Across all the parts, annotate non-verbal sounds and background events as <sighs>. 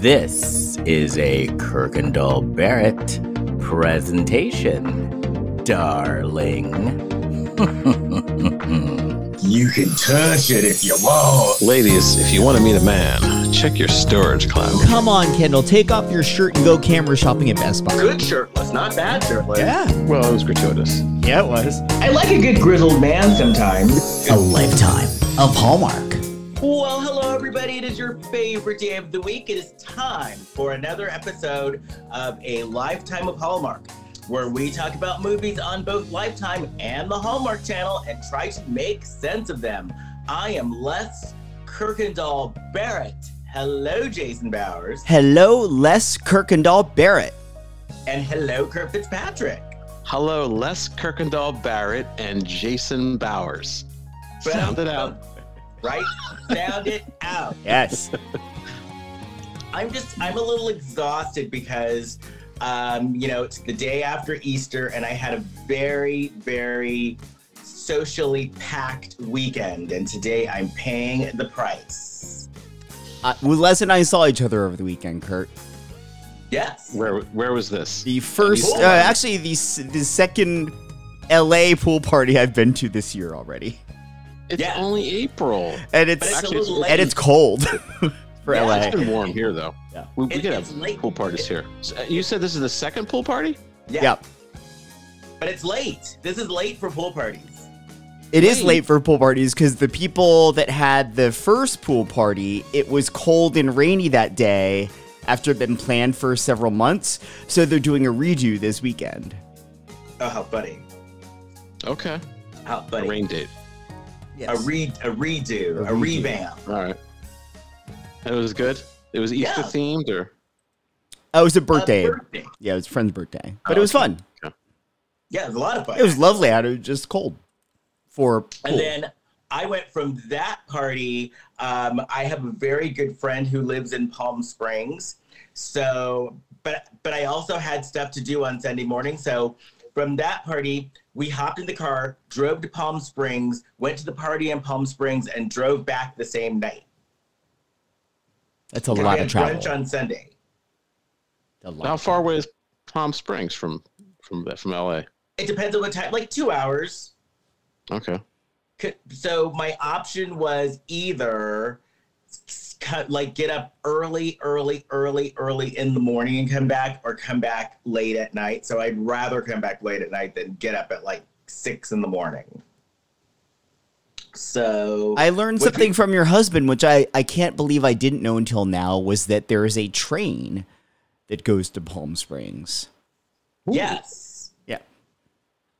This is a Kirkendall Barrett presentation, darling. <laughs> You can touch it if you want. Ladies, if you want to meet a man, check your storage closet. Come on, Kendall, take off your shirt and go camera shopping at Best Buy. Good shirtless, not bad shirtless. Yeah, Well, it was gratuitous. yeah, it was. I like a good grizzled man sometimes. A lifetime of Hallmark. Well, hello, everybody. It is your favorite day of the week. It is time for another episode of A Lifetime of Hallmark, where we talk about movies on both Lifetime and the Hallmark channel and try to make sense of them. I am Les Kirkendall Barrett. Hello, Jason Bowers. Hello, Les Kirkendall Barrett. And hello, Kurt Fitzpatrick. Hello, Les Kirkendall Barrett and Jason Bowers. Sound it out. Right? Sound it out. Yes. <laughs> I'm just I'm a little exhausted because um, you know, it's the day after Easter and I had a very, very socially packed weekend and today I'm paying the price. uh, well, Les and I saw each other over the weekend, Kurt. Yes. Where where was this? The first, uh, actually, the, the second LA pool party I've been to this year already. It's Yeah. only April. And it's, it's Actually, a and it's cold <laughs> for Yeah, LA. It's been warm here though. Yeah. We, we It- could it's have late. pool parties here. So, uh, you said this is the second pool party? yeah. yeah. But it's late. This is late for pool parties. It is Wait. late for pool parties because the people that had the first pool party, it was cold and rainy that day after it had been planned for several months. So they're doing a redo this weekend. Oh how funny. Okay. How A funny. rain date. A re a redo, A a, redo. revamp. All right. It was good. It was Easter Yeah. themed or Oh, it was a A birthday. birthday. Yeah, it was a friend's birthday. But Oh, it was okay. fun. Yeah, it was a lot of fun. It was lovely out. It was just cold for pool. And then I went from that party. Um, I have a very good friend who lives in Palm Springs. So, but but I also had stuff to do on Sunday morning. So from that party, we hopped in the car, drove to Palm Springs, went to the party in Palm Springs, and drove back the same night. That's a lot of travel. brunch on Sunday. How far away is Palm Springs from from uh, from LA? It depends on what time, like two hours. Okay. So my option was either s- cut like get up early, early, early, early in the morning and come back, or come back late at night. So I'd rather come back late at night than get up at like six in the morning. So I learned What something from your husband, which I, I can't believe I didn't know until now, was that there is a train that goes to Palm Springs. yes, Yeah.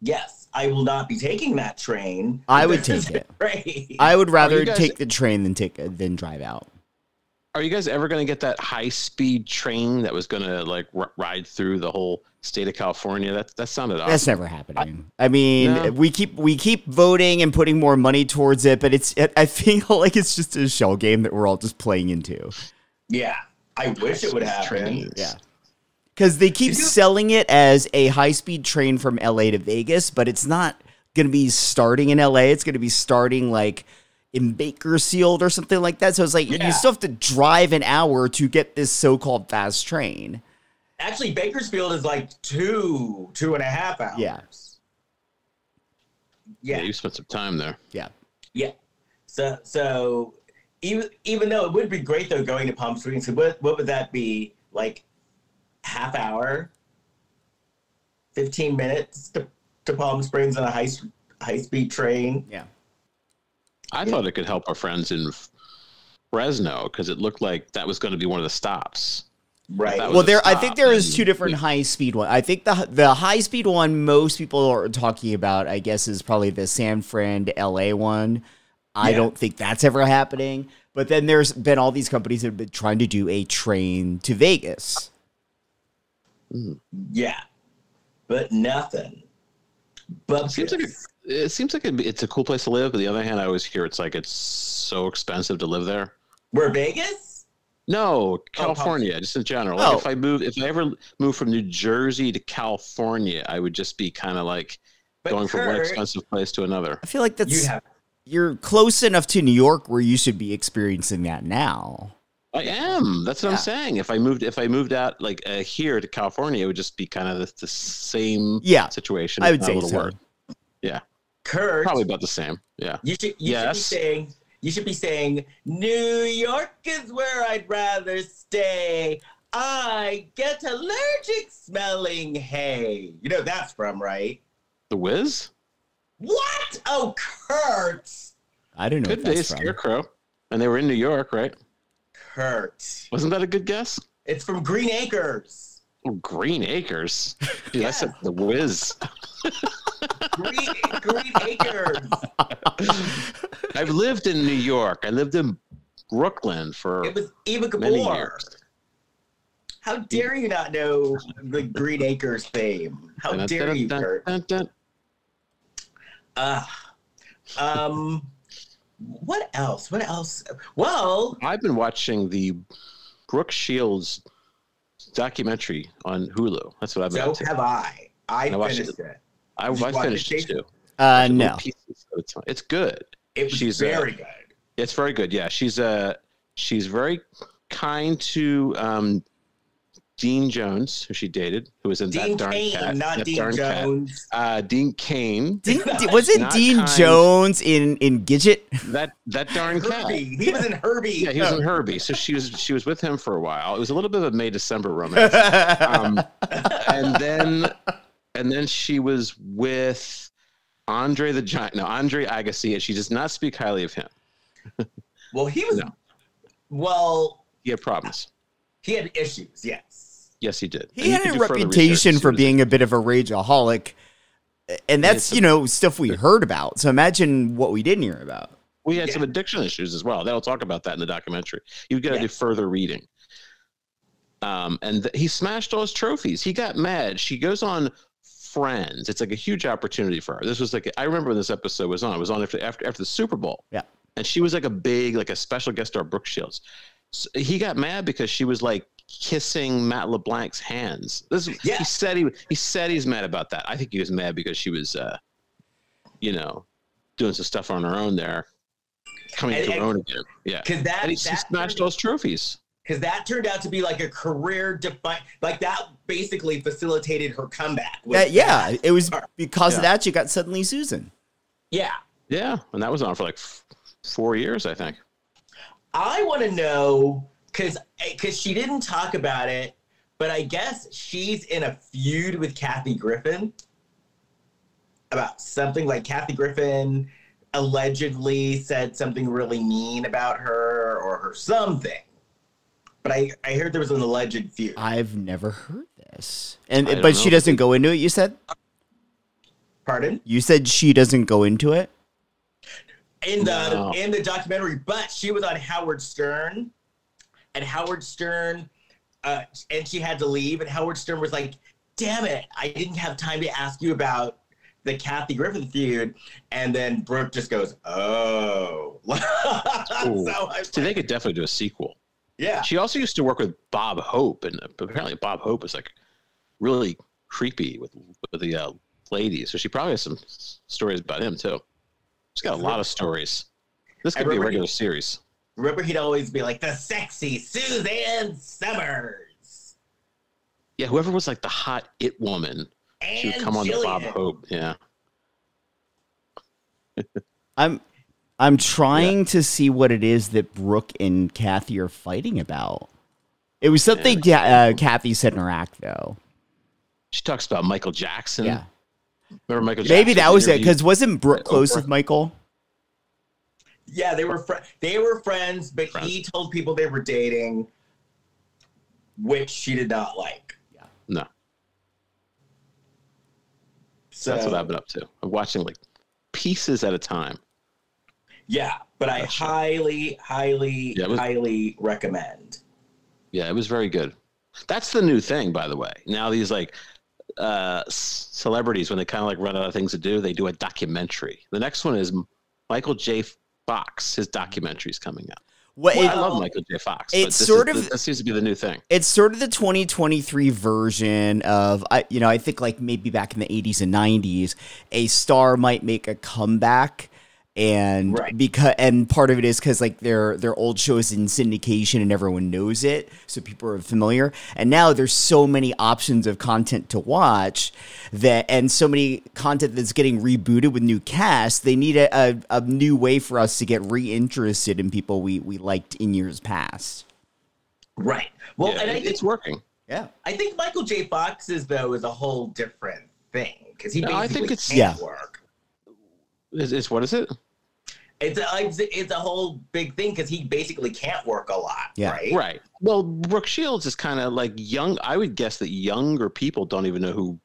yes, I will not be taking that train. I would <laughs> take it. train. I would rather guys- take the train than take than drive out. Are you guys ever going to get that high speed train that was going to like r- ride through the whole state of California? That that sounded awesome. That's never happening. I, mean, No. we keep we keep voting and putting more money towards it, but it's it, I feel <laughs> like it's just a shell game that we're all just playing into. yeah, I wish it would happen. Trains. Yeah. Because they keep you- selling it as a high speed train from LA to Vegas, but it's not going to be starting in LA. It's going to be starting like in Bakersfield or something like that. So it's like Yeah. you still have to drive an hour to get this so called fast train. Actually, Bakersfield is like two, two and a half hours. Yeah. Yeah, Yeah. you spent some time there. Yeah. Yeah. So so even even though it would be great though going to Palm Springs, what what would that be? Like half hour? 15 minutes to, to Palm Springs on a high high speed train. Yeah. I thought it could help our friends in Fresno because it looked like that was going to be one of the stops. Right. Well, was a there. I think there is two different we- high speed one. I think the the high speed one most people are talking about. I guess is probably the San Fran LA one. I Yeah. don't think that's ever happening. But then there's been all these companies that have been trying to do a train to Vegas. Mm. yeah. But nothing. But It seems like a, it seems like be- it's a cool place to live. But the other hand, I always hear it's like it's so expensive to live there. we're Vegas? No, California, just in general. Oh. Like if I move, if I ever move from New Jersey to California, I would just be kind of like But going from one expensive place to another. I feel like that's you'd have you're close enough to New York where you should be experiencing that now. I am. That's what Yeah. I'm saying. If I moved, if I moved out like uh, here to California, it would just be kind of the, the same Yeah, situation. I would say little so. worse. Kurt, Probably about the same. Yeah. you should you Yes. should be saying you should be saying New York is where I'd rather stay. I get allergic smelling hay. You know that's from right? The Wiz What? Oh, Kurt. I don't know. could if be. Scarecrow, and they were in New York, right? Kurt. Wasn't that a good guess? It's from Green Acres. Green Acres. Dude, I said the whiz. Green, Green Acres. <laughs> I've lived in New York. I lived in Brooklyn for It was Eva Gabor. years. How dare you not know the Green Acres fame? How dare you, Kurt? Uh, um, what else? What else? Well, I've been watching the Brooke Shields documentary on Hulu. That's what I've been so have I. I I watched finished it. I, Did you I watch it, finished it too. Uh, no. pieces at a time. It's good. It was She's, uh, very good. It's very good. Yeah, she's uh she's very kind to um Dean Jones, who she dated, who was in Dean that darn Cain, cat. not that Dean darn cat. Jones. Uh, Dean Cain. Didn't, was it Not Dean kind. Jones in in Gidget? That that darn cat. Herbie. He was in Herbie. Yeah, he was in Herbie. So she was she was with him for a while. It was a little bit of a May December romance. <laughs> um, and then and then she was with Andre the Giant. No, Andre Agassi, and she does not speak highly of him. well, he was. No. Well, He had problems. He had issues. Yes. Yes, he did. He And had a reputation for as soon as being a bit of a rageaholic, and that's some- you know stuff we heard about. So imagine what we didn't hear about. We had Yeah. some addiction issues as well. They'll talk about that in the documentary. You've got to Yeah. do further reading. Um, and th- he smashed all his trophies. He got mad. She goes on Friends. It's like a huge opportunity for her. This was like I remember when this episode was on. It was on after after, after the Super Bowl. Yeah. And she was like a big like a special guest star, Brooke Shields. So he got mad because she was like kissing Matt LeBlanc's hands. This Yeah. he said he he said he's mad about that. I think he was mad because she was uh, you know, doing some stuff on her own there, coming And- to her own again. Yeah. Because that, And he, she that smashed those trophies. because that turned out to be like a career define like that basically facilitated her comeback That, yeah, that. it was because of that you got suddenly Susan. yeah Yeah, and that was on for like f- four years, I think. I want to know because because eh, she didn't talk about it but i guess she's in a feud with kathy griffin about something like kathy griffin allegedly said something really mean about her or her something. But i i heard there was an alleged feud. I've never heard this, and I don't but she doesn't go into it. You said? Pardon? You said she doesn't go into it. In the No. in the documentary, but she was on Howard Stern, and Howard Stern, uh, and she had to leave, and Howard Stern was like, "Damn it, I didn't have time to ask you about the Kathy Griffin feud," and then Brooke just goes, "Oh," <laughs> so So they could definitely do a sequel. yeah, She also used to work with Bob Hope, and apparently Bob Hope is like really creepy with with the uh, ladies. So she probably has some stories about him too. She's got a lot of stories. This could be a regular he- series. remember he'd always be like the sexy Suzanne Somers, Yeah, whoever was like the hot it woman, she would and come on to Bob Hope. Yeah. <laughs> I'm I'm trying to see what it is that Brooke and Kathy are fighting about. It was something Ca- uh, Kathy said in her act, though. She talks about Michael Jackson. Yeah, Remember Michael Jackson? maybe that was it. Because wasn't Brooke close Oprah. with Michael? Yeah, they were fr- they were friends, but he told people they were dating, which she did not like. Yeah. No, So that's what I've been up to. I'm watching like pieces at a time. yeah, but I Gotcha. highly, highly, Yeah, was- highly recommend. Yeah, it was very good. That's the new thing, by the way. Now these like uh celebrities, when they kind of like run out of things to do, they do a documentary. The next one is Michael J. Fox. His documentary is coming out. What I it- love Michael J. Fox. but it's this sort is, of- this seems to be the new thing. it's sort of the 2023 version of I you know I think like maybe back in the 80s and 90s a star might make a comeback and Right. because and part of it is because like their their old show is in syndication and everyone knows it, so people are familiar. And now there's so many options of content to watch that, and so many content that's getting rebooted with new casts. They need a, a, a new way for us to get reinterested in people we we liked in years past. Right. Well, Yeah, and I it- think it's working. Yeah. I think Michael J. Fox's though is a whole different thing because he No, basically I think it's- Yeah. work. It's, it's what is it? It's a it's, it's a whole big thing because he basically can't work a lot. Yeah. Right. Right. Well, Brooke Shields is kind of like young. I would guess that younger people don't even know who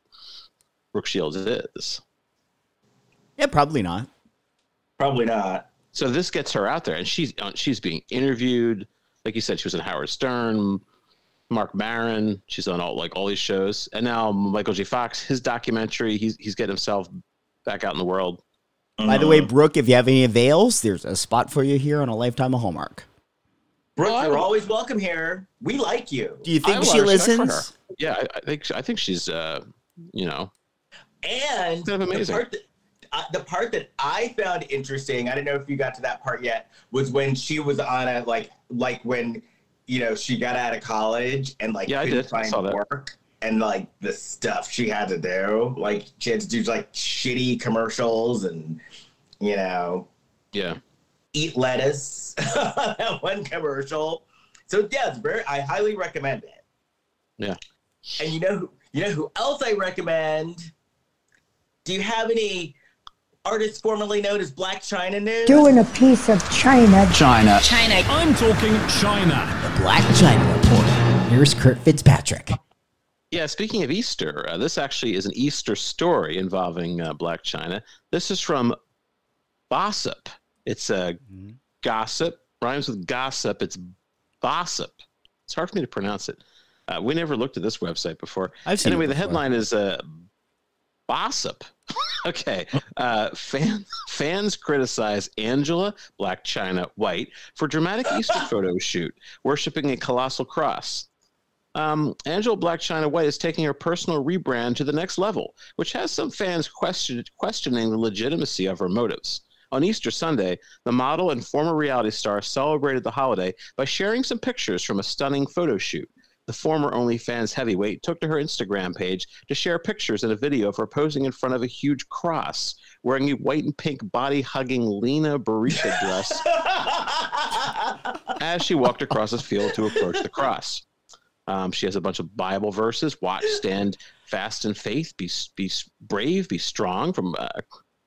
Brooke Shields is. Yeah, probably not. Probably not. So this gets her out there, and she's uh, she's being interviewed. Like you said, she was in Howard Stern, Marc Maron. She's on all like all these shows, and now Michael J. Fox, his documentary. He's he's getting himself back out in the world. By the way, Brooke, if you have any avails, there's a spot for you here on a lifetime of Hallmark. Brooke, Well, you're would- always welcome here. We like you. Do you think have she lot of respect for listens? Yeah, I, I think I think she's uh, you know, And Kind of the amazing. part that uh, the part that I found interesting, I don't know if you got to that part yet, was when she was on a like like when you know she got out of college and like Yeah, I couldn't did. I find saw that. Work and like the stuff she had to do, like she had to do like shitty commercials and you know yeah. eat lettuce <laughs> that one commercial. So yeah, it's very I highly recommend it. Yeah. And you know who you know who else I recommend? Do you have any artists formerly known as Blac Chyna news? doing a piece of China. Chyna. Chyna. I'm talking Chyna. The Blac Chyna Report. Here's Kurt Fitzpatrick. Yeah, speaking of Easter, uh, this actually is an Easter story involving uh, Blac Chyna. This is from Bossip. It's a gossip, rhymes with gossip. It's Bossip. It's hard for me to pronounce it. Uh, we never looked at this website before. I've seen anyway, it the headline is uh, Bossip. <laughs> okay. Uh, fan, fans criticize Angela Blac Chyna White for dramatic Easter <laughs> photo shoot, worshiping a colossal cross. Um, Angela Blac Chyna White is taking her personal rebrand to the next level, which has some fans question, questioning the legitimacy of her motives. On Easter Sunday, the model and former reality star celebrated the holiday by sharing some pictures from a stunning photo shoot. The former OnlyFans heavyweight took to her Instagram page to share pictures and a video of her posing in front of a huge cross, wearing a white and pink body hugging Lena Berisha dress <laughs> as she walked across the field to approach the cross. Um, she has a bunch of Bible verses. Watch, <gasps> stand fast in faith, be be brave, be strong. From uh,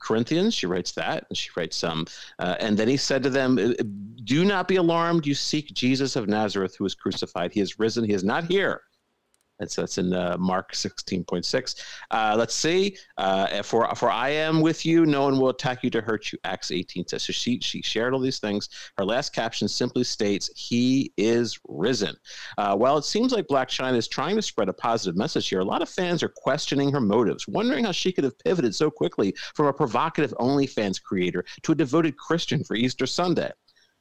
Corinthians, she writes that, and she writes some. Uh, and then he said to them, "Uh, "Do not be alarmed. You seek Jesus of Nazareth, who was crucified. He is risen. He is not here." That's that's in uh, Mark sixteen point six. Uh, let's see. Uh, for for I am with you. No one will attack you to hurt you. Acts eighteen says. So she she shared all these things. Her last caption simply states, "He is risen." Uh, while it seems like Blac Chyna is trying to spread a positive message here, a lot of fans are questioning her motives, wondering how she could have pivoted so quickly from a provocative OnlyFans creator to a devoted Christian for Easter Sunday.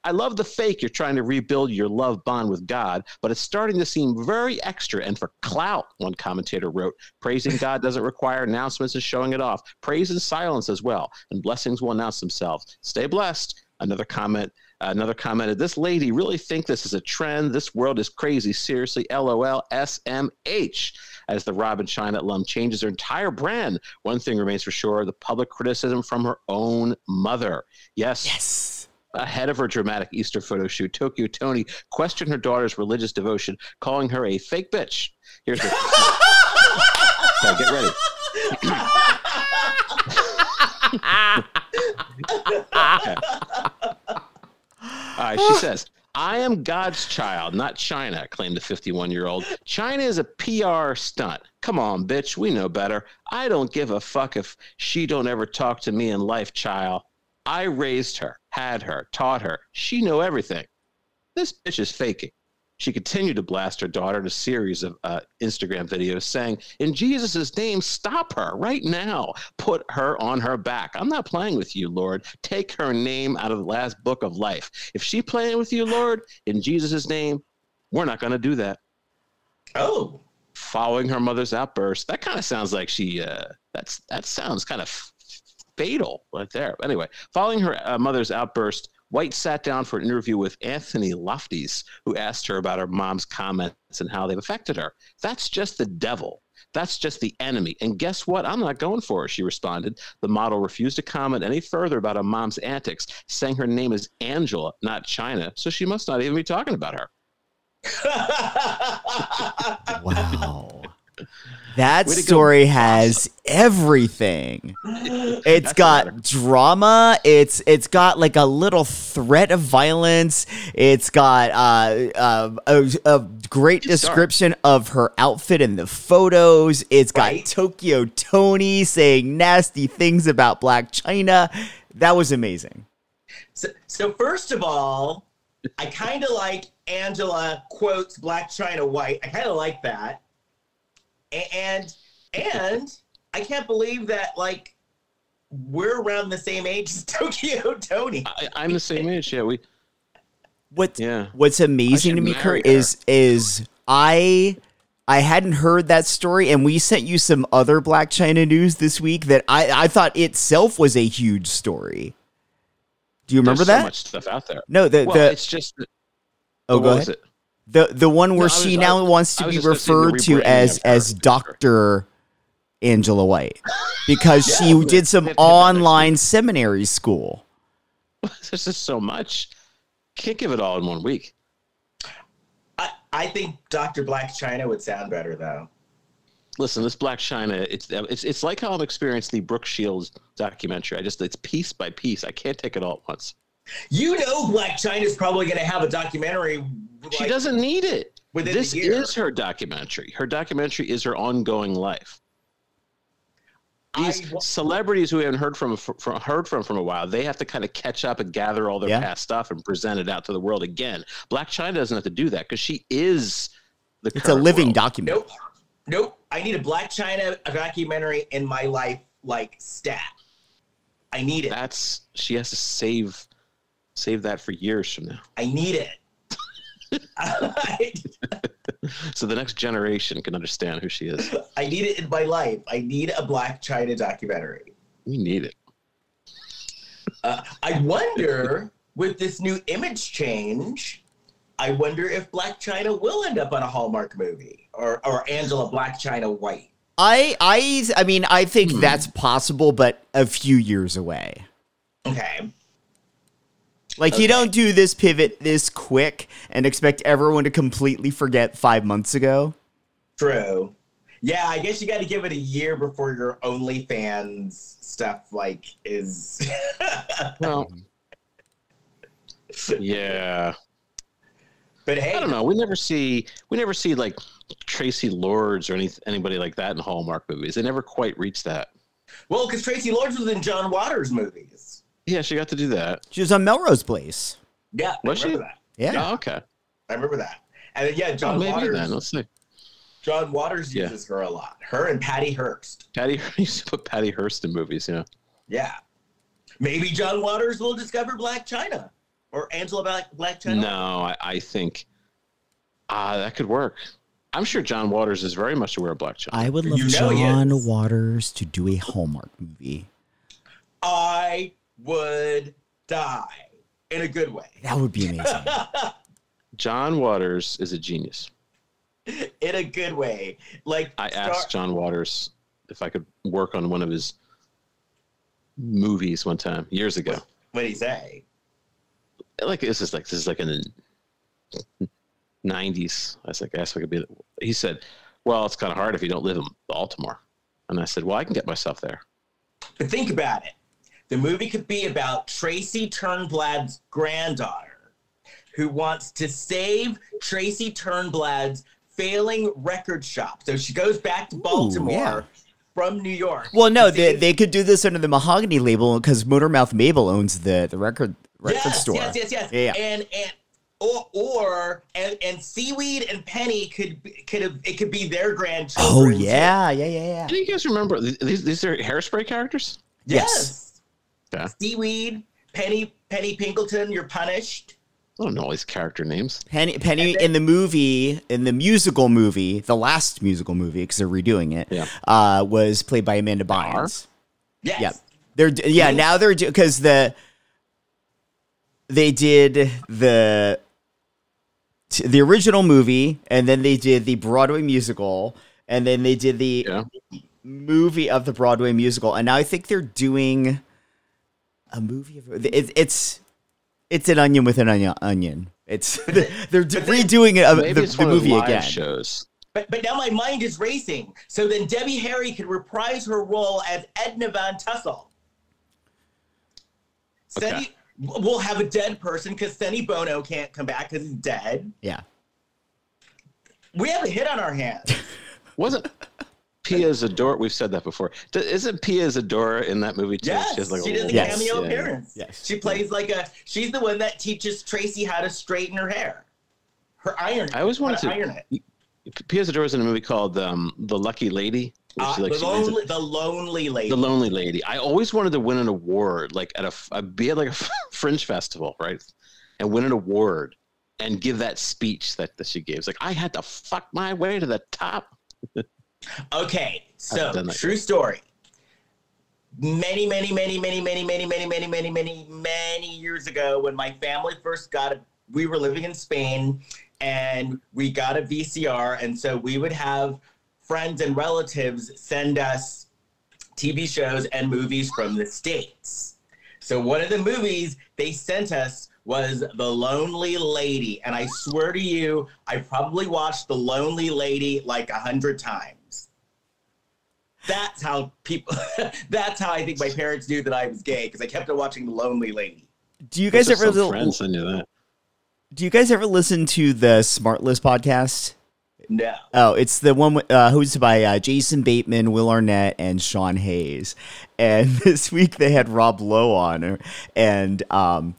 I love the fake you're trying to rebuild your love bond with God, but it's starting to seem very extra and for clout, one commentator wrote. Praising God doesn't require announcements and showing it off. Praise in silence as well, and blessings will announce themselves. Stay blessed. Another comment, another commented, this lady really think this is a trend. This world is crazy. Seriously, LOL, SMH. As the Rob & Chyna alum changes her entire brand, one thing remains for sure the public criticism from her own mother. Yes. Yes. Ahead of her dramatic Easter photo shoot, Tokyo Toni questioned her daughter's religious devotion, calling her a fake bitch. Here's the. <laughs> okay, get ready. <laughs> Okay. All right, she says, I am God's child, not Chyna, claimed the 51 year old. Chyna is a PR stunt. Come on, bitch, we know better. I don't give a fuck if she don't ever talk to me in life, child. I raised her, had her, taught her. She knew everything. This bitch is faking. She continued to blast her daughter in a series of uh, Instagram videos saying, In Jesus' name, stop her right now. Put her on her back. I'm not playing with you, Lord. Take her name out of the last book of life. If she playing with you, Lord, in Jesus' name, we're not going to do that. Oh, Following her mother's outburst, that kind of sounds like she, uh, that's, that sounds kind of fatal right there. Anyway, following her uh, mother's outburst, White sat down for an interview with Anthony Lofties, who asked her about her mom's comments and how they've affected her. That's just the devil. That's just the enemy. And guess what? I'm not going for her, she responded. The model refused to comment any further about her mom's antics, saying her name is Angela, not Chyna, so she must not even be talking about her. <laughs> Wow. That to go, story has everything. <laughs> It's got drama. It's it's got like a little threat of violence. It's got uh, uh, a, a great description of her outfit in the photos. It's got Right. Tokyo Toni saying nasty things about Blac Chyna. That was amazing. So, so first of all, I kind of like Angela quotes Blac Chyna White. I kind of like that, and and I can't believe that like we're around the same age as <laughs> Tokyo Toni. I, I'm the same age. Yeah, we. What Yeah. What's amazing to me, marry Kurt, her. is is I I hadn't heard that story, and we sent you some other Blac Chyna news this week that I I thought itself was a huge story. Do you remember There's that? So much stuff out there. no, the Well, the it's just. that- oh, what go was ahead. it? The the one where No, I she was- now I- wants to be just gonna say the referred to as as. Doctor Angela White because she Yeah, did some we have to hit that next online seminary school. <laughs> There's just so much. Can't give it all in one week. I, I think Dr. Blac Chyna would sound better though. Listen, this Blac Chyna, it's it's it's like how I'm experiencing the Brooke Shields documentary. I just it's piece by piece. I can't take it all at once. You know, Blac Chyna's probably going to have a documentary. She doesn't need it. This is her documentary. Her documentary is her ongoing life. These I celebrities who we haven't heard from, from heard from from a while, they have to kind of catch up and gather all their Yeah. past stuff and present it out to the world again. Blac Chyna doesn't have to do that because she is the. It's a living world. document. Nope. Nope. I need a Blac Chyna documentary in my life, like stat. I need it. That's she has to save save that for years from now. I need it. <laughs> So the next generation can understand who she is. <laughs> I need it in my life. I need a Blac Chyna documentary. We need it. Uh, I wonder, with this new image change, I wonder if Blac Chyna will end up on a Hallmark movie or, or Angela Blac Chyna White. I I I mean I think Hmm. that's possible, but a few years away. Okay. Like you don't do this pivot this quick and expect everyone to completely forget five months ago. True. Yeah, I guess you got to give it a year before your OnlyFans stuff like is. <laughs> Well, yeah. but hey, I don't know. We never see we never see like Traci Lords or any anybody like that in Hallmark movies. They never quite reach that. well, because Traci Lords was in John Waters movies. Yeah, she got to do that. She was on Melrose Place. Yeah, Was I she? that. Yeah. Oh, okay. I remember that. And then, yeah, Oh, John maybe Waters. then. Let's see. John Waters Yeah. uses her a lot. Her and Patty Hearst. Patty <laughs> used to put Patty Hearst in movies. Yeah. Yeah. Maybe John Waters will discover Blac Chyna or Angela Black, Blac Chyna. No, I, I think ah that could work. I'm sure John Waters is very much aware of Blac Chyna. I would love You know John. Waters to do a Hallmark movie. I would die in a good way. That would be amazing. <laughs> John Waters is a genius. in a good way. Like I star- asked John Waters if I could work on one of his movies one time years ago. What'd he say? Like this is like this is like in the nineties. I was like, I asked if I could be. He said, "Well, it's kind of hard if you don't live in Baltimore." And I said, "Well, I can get myself there." But think about it. The movie could be about Tracy Turnblad's granddaughter who wants to save Tracy Turnblad's failing record shop. So she goes back to Baltimore yeah. from New York. well, no, they, they could do this under the Mahogany label because Motormouth Maybelle owns the, the record record yes, store. Yes, yes, yes. Yeah, yeah. And and or or and, and seaweed and Penny could could have it could be their Oh grandchildren. too. yeah, yeah, yeah, yeah. Do you guys remember these? These are hairspray characters. Yes. Yeah. Seaweed, Penny, Penny Pinkleton, you're punished. I don't know all these character names. Penny, Penny then- in the movie, in the musical movie, the last musical movie because they're redoing it, Yeah. uh, was played by Amanda are? Bynes. Yes. Yep. They're d- yeah now they're because the they did the t- the original movie and then they did the Broadway musical and then they did the Yeah. movie of the Broadway musical and now I think they're doing a movie of it, it's it's an onion with an onion onion. It's <laughs> they're d- redoing it, uh, the, it's the movie the again. shows. But but now my mind is racing. So then Debbie Harry could reprise her role as Edna Von Tussle. Okay. Sonny, we'll have a dead person because Sonny Bono can't come back because he's dead. Yeah. We have a hit on our hands. <laughs> Wasn't Pia Zadora? We've said that before. D- Isn't Pia Zadora in that movie too? Yes, has, like, a she does a Yes. cameo Yeah, yeah. appearance. Yes. She plays like a. She's the one that teaches Tracy how to straighten her hair. Her iron. I always wanted how to- iron it. Pia Zadora's in a movie called um, The Lucky Lady. Uh, she, like, the she ends up- lonely, the lonely lady. the Lonely Lady. I always wanted to win an award, like at a, f- a be at like a <laughs> fringe festival, right? And win an award and give that speech that, that she gives. Like I had to fuck my way to the top. <laughs> Okay, so true story. Many, many, many, many, many, many, many, many, many, many, many years ago, when my family first got it, we were living in Spain, and we got a VCR, and so we would have friends and relatives send us TV shows and movies from the states. So one of the movies they sent us was The Lonely Lady, and I swear to you, I probably watched The Lonely Lady like a hundred times. That's how people. <laughs> that's how I think my parents knew that I was gay because I kept on watching The Lonely Lady. Do you guys ever some friends I knew that. do you guys ever listen to the SmartLess podcast? No. Oh, it's the one uh, hosted by uh, Jason Bateman, Will Arnett, and Sean Hayes. And <laughs> this week they had Rob Lowe on, and um,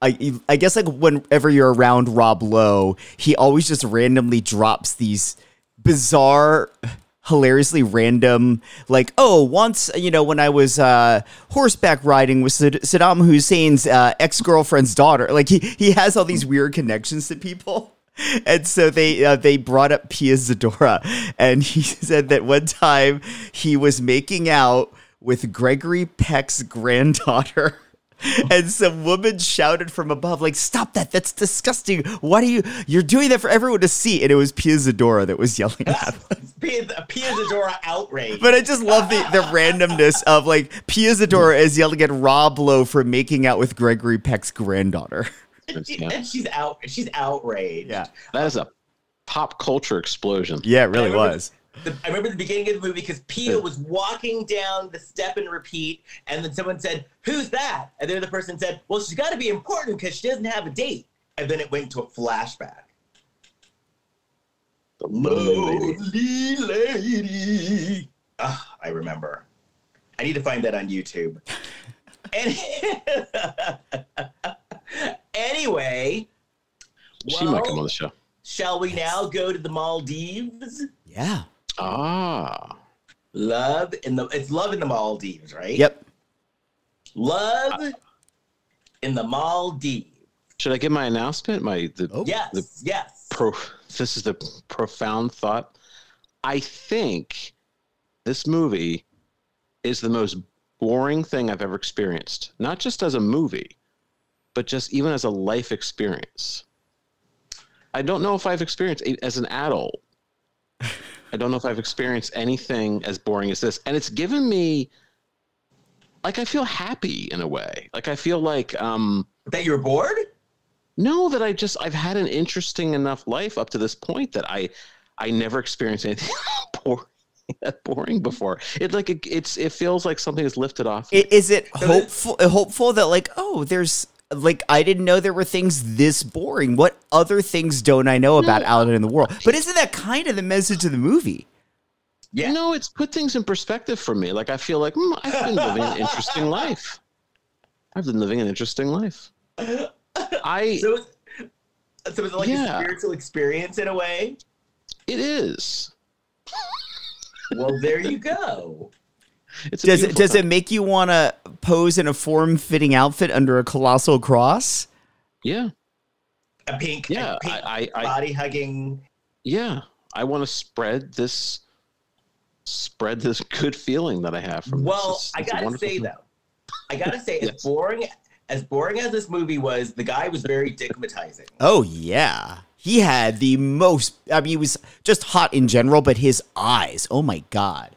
I, I guess like whenever you're around Rob Lowe, he always just randomly drops these bizarre hilariously random like oh once you know when i was uh horseback riding with Sad- saddam hussein's uh, ex-girlfriend's daughter like he, he has all these weird connections to people <laughs> and so they uh, they brought up Pia Zadora, and he <laughs> said that one time he was making out with Gregory Peck's granddaughter. <laughs> And some woman shouted from above, like, stop that, that's disgusting. Why do you you're doing that for everyone to see? And it was Pia Zadora that was yelling at him. <laughs> Pia, Pia Zadora outrage. But I just love the, the randomness of like Pia Zadora is yelling at Rob Lowe for making out with Gregory Peck's granddaughter. and, she- and she's out. She's outraged. Yeah. That is a pop culture explosion. Yeah, it really was. The, I remember the beginning of the movie because Pia was walking down the step and repeat, and then someone said, "Who's that?" And then the person said, "Well, she's got to be important because she doesn't have a date." And then it went to a flashback. The Lonely Lady. Lady. Ah, I remember. I need to find that on YouTube. <laughs> And anyway, She might come on the show. shall we now go to the Maldives? Yeah. Ah. Love in the it's love in the Maldives, right? Yep. Love in the Maldives. Should I give my announcement? My the, Oh. Yes, the yes. pro this is the profound thought. I think this movie is the most boring thing I've ever experienced. Not just as a movie, but just even as a life experience. I don't know if I've experienced as an adult. I don't know if I've experienced anything as boring as this. And it's given me like I feel happy in a way. Like I feel like um That you're bored? no, that I just I've had an interesting enough life up to this point that I I never experienced anything <laughs> boring that boring before. It like it, it's it feels like something is lifted off. I- Is it hopeful hopeful that like oh there's like I didn't know there were things this boring. What other things don't I know about out in the world? But isn't that kind of the message of the movie? Yeah. No, it's put things in perspective for me. Like I feel like hmm, I've been living an interesting life. I've been living an interesting life. I <laughs> So it's, so it's like Yeah. a spiritual experience in a way. it is. Well, there you go. It's a Does it beautiful does it make you want to pose in a form fitting outfit under a colossal cross? Yeah, A pink, yeah. a pink I, I, I body hugging. yeah. I want to spread this spread this <laughs> good feeling that I have from Well, this. It's- I gotta say thing. though, I gotta say, as <laughs> boring as boring as this movie was, the guy was very digmatizing. Oh yeah. He had the most I mean he was just hot in general, but his eyes, oh my god.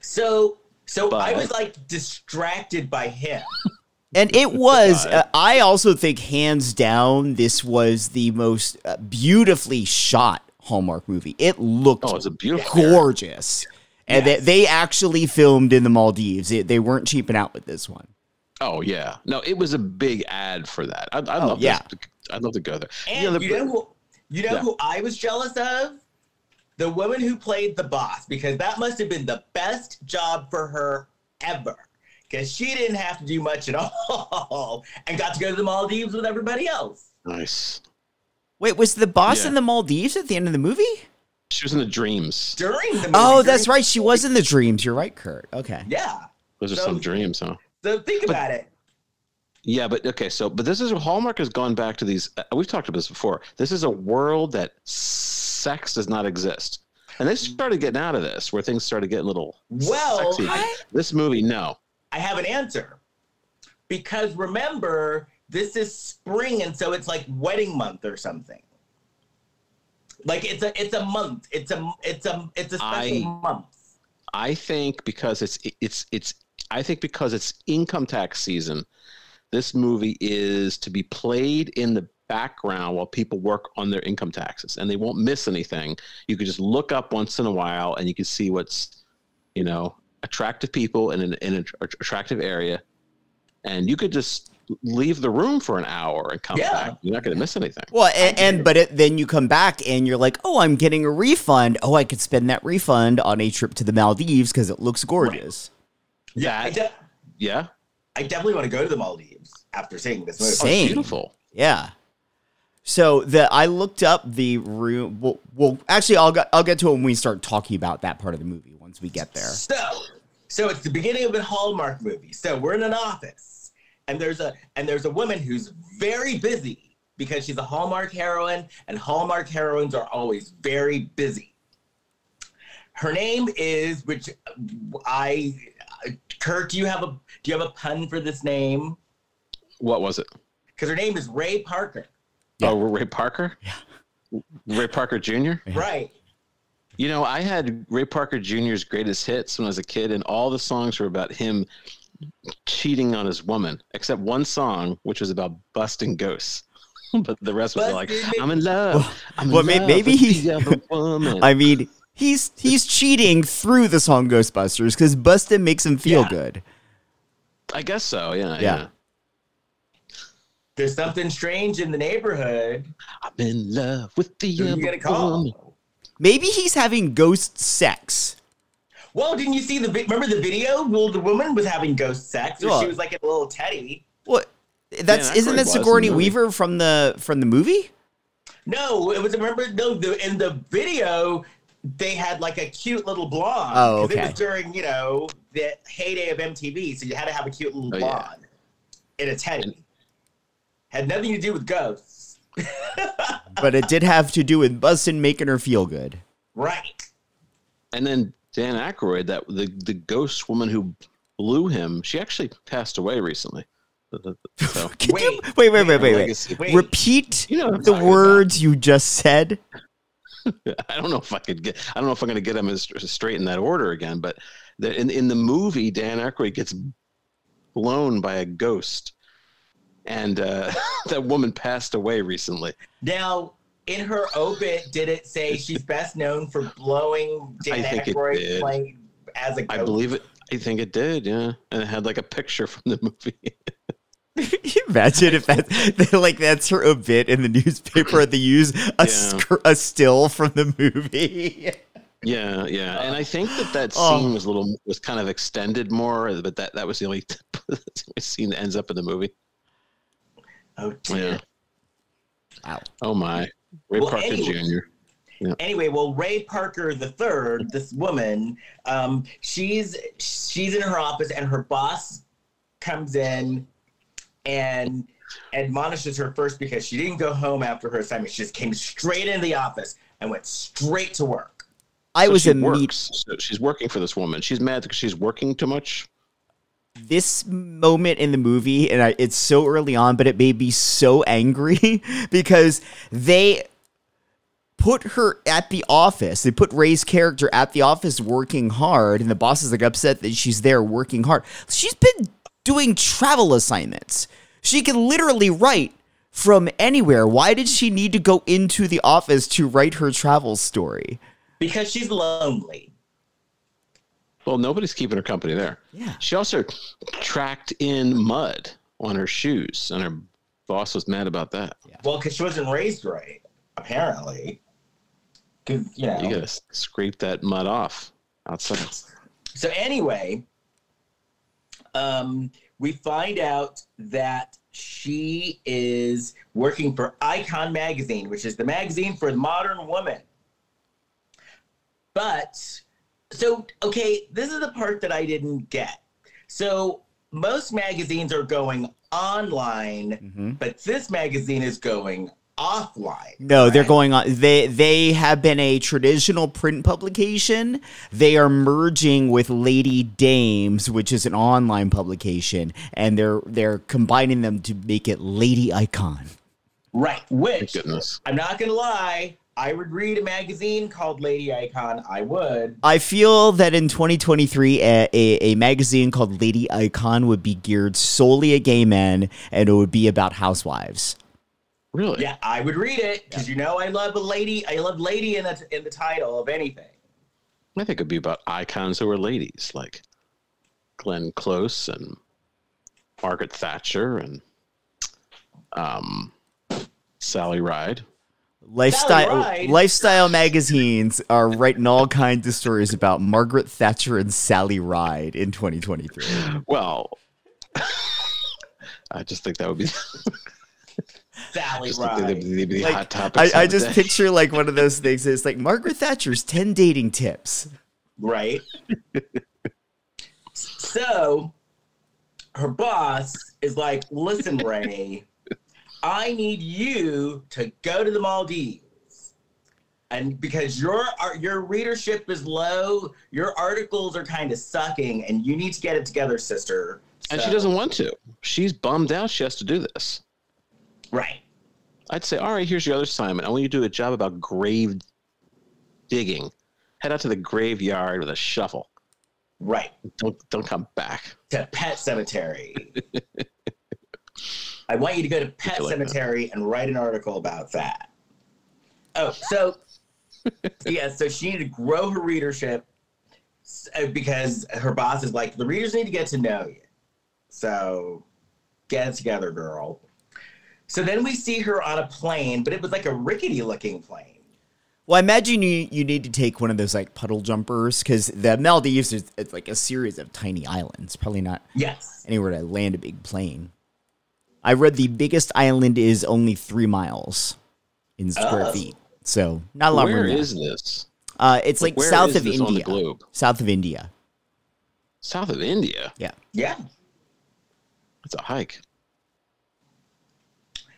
So, so I was like distracted by him. And it <laughs> was uh, I also think hands down this was the most uh, beautifully shot Hallmark movie. It looked Oh, it's a beautiful. gorgeous. And Yes. they, they actually filmed in the Maldives. It, they weren't cheaping out with this one. Oh yeah, no, it was a big ad for that. I'd, I'd Oh, love yeah. to, I'd love to go there. And Yeah, the- you know who you know Yeah. who I was jealous of? The woman who played the boss, because that must have been the best job for her ever. Because she didn't have to do much at <laughs> all and got to go to the Maldives with everybody else. nice. Wait, was the boss Yeah. in the Maldives at the end of the movie? She was in the dreams. During the movie. Oh, that's during- right. She was in the dreams. You're right, Kurt. Okay. Yeah. Those are some dreams, huh? So think about it. Yeah, but okay, so but this is Hallmark has gone back to these. Uh, we've talked about this before. This is a world that sex does not exist, and they started getting out of this, where things started getting a little Well. I- this movie, no. I have an answer. Because remember, this is spring, and so it's like wedding month or something. Like it's a it's a month. It's a it's a it's a special I- month. I think because it's it's it's I think because it's income tax season, this movie is to be played in the background while people work on their income taxes and they won't miss anything. You could just look up once in a while and you can see what's you know attractive people in an, in an attractive area and you could just leave the room for an hour and come Yeah. back. You're not going to miss anything. Well, and, and but it, then you come back and you're like, oh, I'm getting a refund. Oh, I could spend that refund on a trip to the Maldives because it looks gorgeous. Yeah, I, de- Yeah. I definitely want to go to the Maldives after seeing this movie. Oh, Same. it's beautiful. Yeah. So the I looked up the room. Well, well, actually, I'll get I'll get to it when we start talking about that part of the movie once we get there. So, so it's the beginning of a Hallmark movie. So we're in an office, and there's a and there's a woman who's very busy because she's a Hallmark heroine, and Hallmark heroines are always very busy. Her name is, which I, Kurt, do you have a do you have a pun for this name? What was it? Because her name is Ray Parker. Oh, Ray Parker? Yeah. Ray Parker Jr.? Right. You know, I had Ray Parker Jr.'s greatest hits when I was a kid, and all the songs were about him cheating on his woman, except one song, which was about busting ghosts. <laughs> but the rest was like, Busting- I'm in love. I'm in well, love maybe with he- the other <laughs> woman. I mean, he's he's cheating through the song Ghostbusters because Bustin makes him feel Yeah. good. I guess so, yeah. Yeah. Yeah. There's something strange in the neighborhood. I'm in love with the Who are you gonna call? Maybe he's having ghost sex. Well, didn't you see the vi- remember the video? Well, the woman was having ghost sex, or What? she was like a little teddy. What? That's Dan isn't that was in the Sigourney movie. Weaver from the from the movie? No, it was remember no the in the video they had like a cute little blonde. Oh, 'cause It was during you know the heyday of MTV, so you had to have a cute little Oh, yeah. blonde in a teddy. Had nothing to do with ghosts, <laughs> But it did have to do with Bustin making her feel good. right? And then Dan Aykroyd, that the, the ghost woman who blew him, she actually passed away recently. <laughs> So, Wait, you, wait, wait, wait, wait, wait. legacy. Wait. Repeat You know the talking about. words you just said. <laughs> I don't know if I could get. I don't know if I'm going to get them as, straight in that order again. But the, in in the movie, Dan Aykroyd gets blown by a ghost, and uh, <laughs> that woman passed away recently. Now, in her obit, did it say she's best known for blowing Dan I Aykroyd playing as a ghost? I believe it. I think it did. Yeah, and it had like a picture from the movie. <laughs> Imagine if that's <laughs> like that's her obit in the newspaper. and They use a, Yeah. sc- a still from the movie. Yeah, yeah, and I think that that Oh. scene was a little was kind of extended more, but that that was the only, the only scene that ends up in the movie. Oh dear. Yeah. Wow. Oh my, Ray Well, Parker anyway- Jr. Anyway, well, Ray Parker the third, this woman, um, she's she's in her office, and her boss comes in and admonishes her first because she didn't go home after her assignment. She just came straight into the office and went straight to work. I So was in immediate. works. So she's working for this woman. She's mad because she's working too much. This moment in the movie, and I, it's so early on, but it made me so angry <laughs> because they put her at the office. They put Ray's character at the office working hard, and the boss is like upset that she's there working hard. She's been doing travel assignments. She can literally write from anywhere. Why did she need to go into the office to write her travel story? Because she's lonely. Well, nobody's keeping her company there. Yeah. She also tracked in mud on her shoes, and her boss was mad about that. Well, because she wasn't raised right, apparently. 'Cause, you know. You gotta scrape that mud off outside. So anyway, um, we find out that she is working for Icon Magazine, which is the magazine for the modern woman. But so okay, this is the part that I didn't get. So most magazines are going online, mm-hmm. but this magazine is going offline. No, they're going on. They they have been a traditional print publication. They are merging with Lady Dames, which is an online publication, and they're they're combining them to make it Lady Icon. right. Which Goodness. I'm not gonna lie, I would read a magazine called Lady Icon. I would. I feel that in 2023, a, a, a magazine called Lady Icon would be geared solely at gay men, and it would be about housewives. Really? Yeah, I would read it because you know I love a lady. I love lady in the in the title of anything. I think it'd be about icons who are ladies, like Glenn Close and Margaret Thatcher and um, Sally Ride. Lifestyle lifestyle magazines are writing all kinds of stories about Margaret Thatcher and Sally Ride in 2023. Well, <laughs> I just think that would be, <laughs> Sally just they'd Ride. be the Like, hot topics. I, I just day. picture like one of those things. It's like Margaret Thatcher's 10 dating tips. Right. so her boss is like, listen, Ray, I need you to go to the Maldives. And because your your readership is low, your articles are kind of sucking, and you need to get it together, sister. and she doesn't want to. She's bummed out. She has to do this. Right. I'd say, all right, here's your other assignment. I want you to do a job about grave digging. Head out to the graveyard with a shovel. Right. Don't don't come back. to Pet Cemetery. <laughs> I want you to go to Pet like that. Cemetery and write an article about that. Oh, so <laughs> yeah, so she needed to grow her readership uh, because her boss is like, the readers need to get to know you. So get it together, girl. So then we see her on a plane, but it was like a rickety looking plane. Well, I imagine you you need to take one of those like puddle jumpers because the Maldives is it's like a series of tiny islands. Probably not Yes. anywhere to land a big plane. I read the biggest island is only three miles in square Oh. feet, so not a lot Where more. is this? Uh, it's like Where south is of this on the India. globe? South of India. South of India. Yeah. Yeah. It's a hike.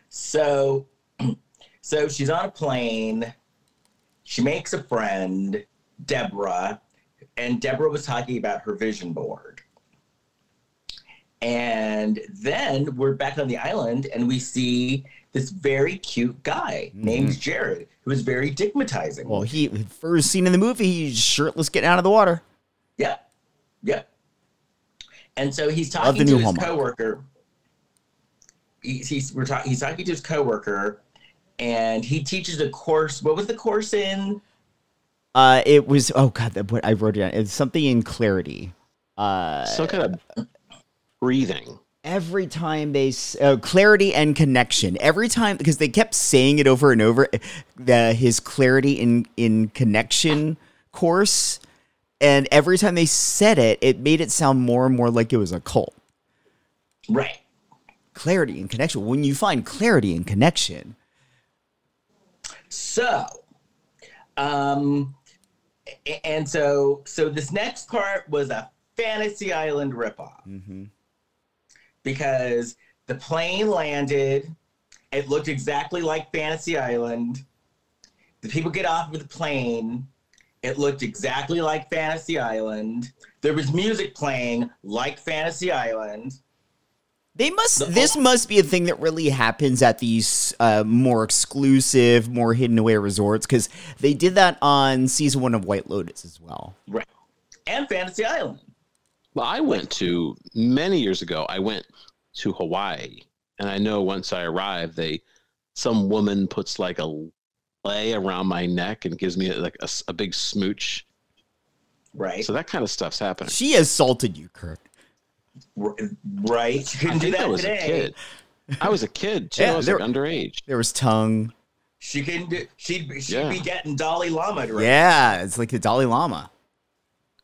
So, <clears throat> so she's on a plane. She makes a friend, Deborah, and Deborah was talking about her vision board. And then we're back on the island, and we see this very cute guy named Jared, who is very dickmatizing. Well, he first scene in the movie, he's shirtless getting out of the water. Yeah. Yeah. And so he's talking the to new his Hallmark. coworker. He's he's we're talking he's talking to his coworker and he teaches a course. What was the course in? Uh, it was oh god, that what I wrote it down. It's something in clarity. Uh, Some kind of breathing. every time they uh, clarity and connection every time because they kept saying it over and over the his clarity in in connection course and every time they said it it made it sound more and more like it was a cult Right. clarity and connection when you find clarity and connection So, um, and so so this next part was a Fantasy Island ripoff mm-hmm. Because the plane landed. It looked exactly like Fantasy Island. The people get off of the plane, It looked exactly like Fantasy Island. There was music playing like Fantasy Island. They must. The- this must be a thing that really happens at these uh, more exclusive, more hidden away resorts because they did that on season one of White Lotus as well. Right. And Fantasy Island. Well, I went to many years ago. I went to Hawaii, and I know once I arrived, they some woman puts like a lei around my neck and gives me like a, s- a big smooch. Right. So that kind of stuff's happening. She assaulted you, Kurt. R- right. You I couldn't do think <laughs> I that was today. a kid. I was a kid too. Yeah, I was there- like underage. There was tongue. She couldn't do she'd be she'd Yeah. be getting Dalai Lama to Yeah, it's like the Dalai Lama.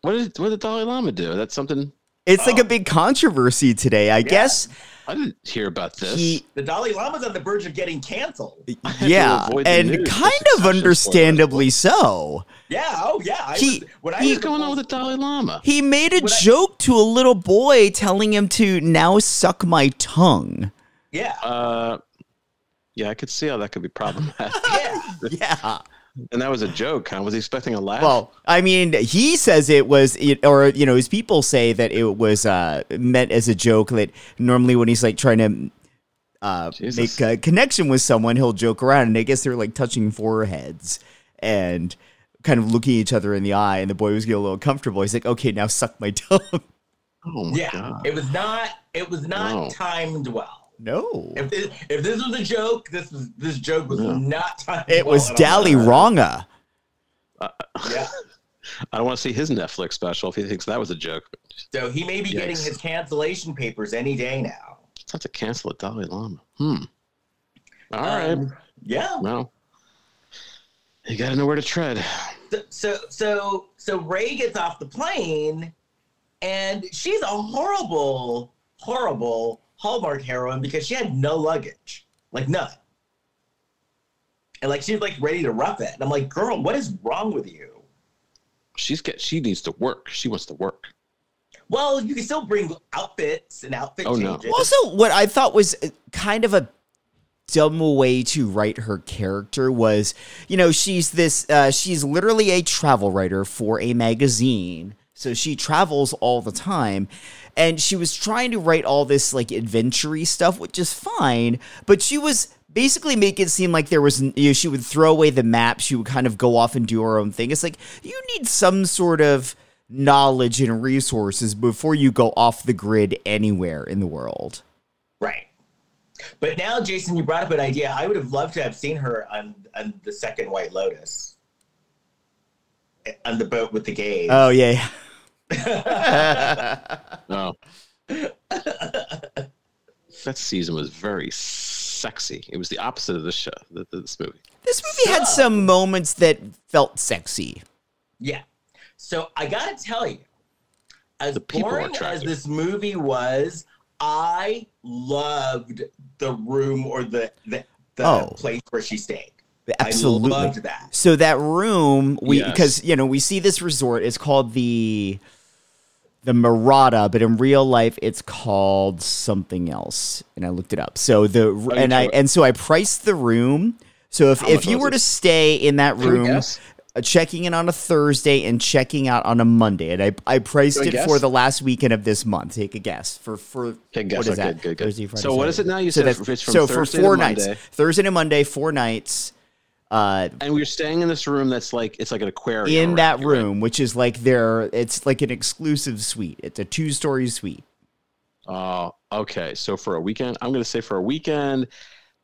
What did what did Dalai Lama do? That's something It's like Oh. a big controversy today. I guess I didn't hear about this. he, The Dalai Lama's on the verge of getting canceled. yeah, and kind of understandably so. Yeah, oh yeah. I He- was, when What's going on with the Dalai Lama? He made a When I- joke to a little boy, telling him to now suck my tongue. Yeah. Uh, yeah, I could see how that could be problematic. <laughs> yeah. Yeah. And that was a joke. I Was expecting a laugh? Well, I mean, he says it was, it- or you know, his people say that it was uh, meant as a joke. That normally when he's like trying to uh, Jesus. make a connection with someone, he'll joke around, and I guess they're like touching foreheads and kind of looking each other in the eye. And the boy was getting a little comfortable. He's like, "Okay, now suck my <laughs> tongue." oh my Yeah. god. It was not it was not No. timed well. No, If this, if this was a joke, this was this joke was Yeah. not it well was at all. Dali Ronga. Yeah. <laughs> I don't want to see his Netflix special if he thinks that was a joke. So he may be getting his cancellation papers any day now. It's not to cancel a Dalai Lama. Hmm. All right. Um, Yeah. Well, you got to know where to tread. So, so so so Ray gets off the plane, and she's a horrible, horrible Hallmark heroine because she had no luggage, like none. And like she's like ready to rough it. And I'm like, girl, what is wrong with you? She's get. She needs to work. She wants to work. Well, you can still bring outfits and outfit Oh, no. changes. Also, what I thought was uh, kind of a dumb way to write her character was, you know, she's this, uh, she's literally a travel writer for a magazine. So she travels all the time. And she was trying to write all this like adventure stuff, which is fine. But she was basically make it seem like there was, you know, she would throw away the map. She would kind of go off and do her own thing. It's like, you need some sort of knowledge and resources before you go off the grid anywhere in the world. Right. But now, Jason, you brought up an idea. I would have loved to have seen her on, on the second White Lotus. Eh, on the boat with the gays. Oh yeah. <laughs> No. <laughs> that season was very sexy. It was the opposite of this show. th- th- This movie. This movie had some moments that felt sexy. Yeah. So I gotta tell you, as The people were boring as this movie was, I loved the room or the the, the Oh. place where she stayed. Absolutely. I loved that. So that room, we Yes. because you know we see this resort. It's called the the Murata, but in real life it's called something else. And I looked it up. So the and I and so I priced the room. So if if you were it? to stay in that room, uh, checking in on a Thursday and checking out on a Monday, and I I priced it for the last weekend of this month. Take a guess for for Okay, guess. what is Okay, that? good, good. Thursday, Friday, So what is it now? You so said that's- it's from so Thursday for four nights, Thursday to Monday, four nights. Uh, And we were staying in this room that's like it's like an aquarium. in around that here, right? room, which is like their, it's like an exclusive suite. It's a two-story suite. Oh, okay. So for a weekend, I'm going to say for a weekend,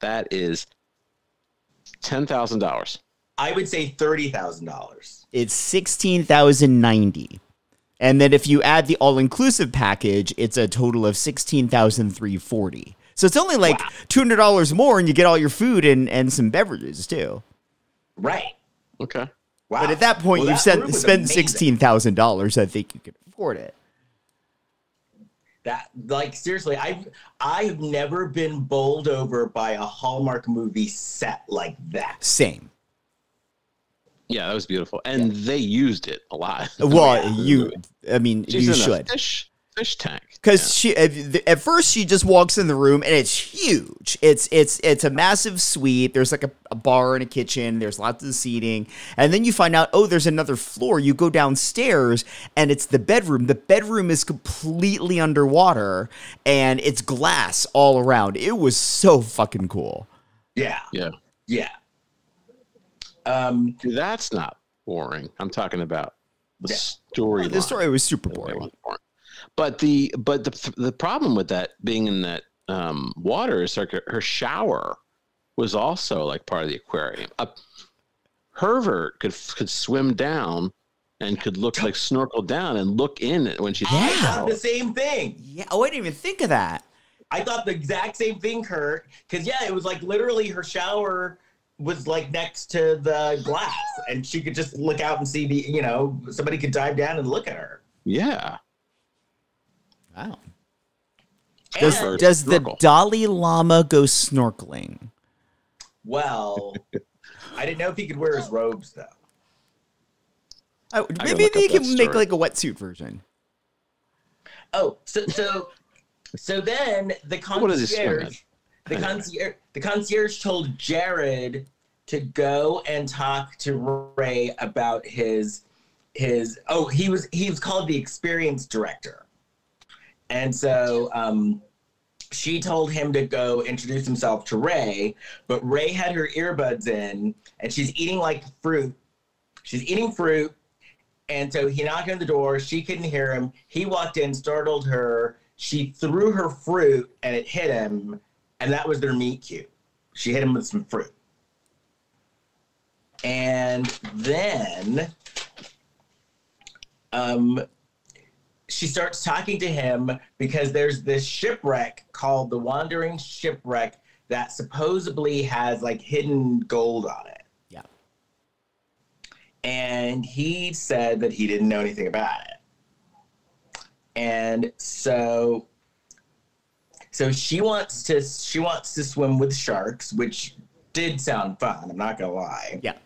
that is ten thousand dollars. I would say thirty thousand dollars. It's sixteen thousand ninety, and then if you add the all-inclusive package, it's a total of sixteen thousand three forty. So it's only like two hundred dollars more, and you get all your food and and some beverages too. Right. Okay. Wow. But at that point, Well, you've that spent room was spent sixteen thousand dollars. I think you can afford it. That like seriously, I've I've never been bowled over by a Hallmark movie set like that. Same. Yeah, that was beautiful, and they used it a lot. Well, yeah. <laughs> you, I mean, She's you in a should. fish fish tank. Because she at, at first she just walks in the room and it's huge. It's it's it's a massive suite. There's like a, a bar and a kitchen. There's lots of seating, and then you find out oh there's another floor. You go downstairs and it's the bedroom. The bedroom is completely underwater and it's glass all around. It was so fucking cool. Yeah, yeah. yeah. Um, That's not boring. I'm talking about the Yeah. story. The story was super boring. boring. But the but the the problem with that being in that um, water is her, her shower was also like part of the aquarium. Uh, Hervert could could swim down and could look like snorkel down and look in it when she I Yeah. thought the same thing. Yeah, oh, I didn't even think of that. I thought the exact same thing, Kurt. Because yeah, it was like literally her shower was like next to the glass, and she could just look out and see the you know somebody could dive down and look at her. Yeah. Wow. And, Does the snorkel. Dalai Lama go snorkeling? well, I didn't know if he could wear his robes though. Oh, maybe look they up can make like a wetsuit version. Oh, so so so then the What does he swim in? concierge, the concierge, the concierge told Jared to go and talk to Ray about his his. Oh, he was he was called the experience director, and so um, she told him to go introduce himself to Ray, but Ray had her earbuds in and she's eating like fruit. She's eating fruit. And so he knocked on the door. She couldn't hear him. He walked in, startled her. She threw her fruit and it hit him. And that was their meet cute. She hit him with some fruit. And then um, she starts talking to him because there's this shipwreck called the Wandering Shipwreck that supposedly has like hidden gold on it. Yeah. And he said that he didn't know anything about it. And so so she wants to she wants to swim with sharks, which did sound fun, I'm not gonna lie. Yeah.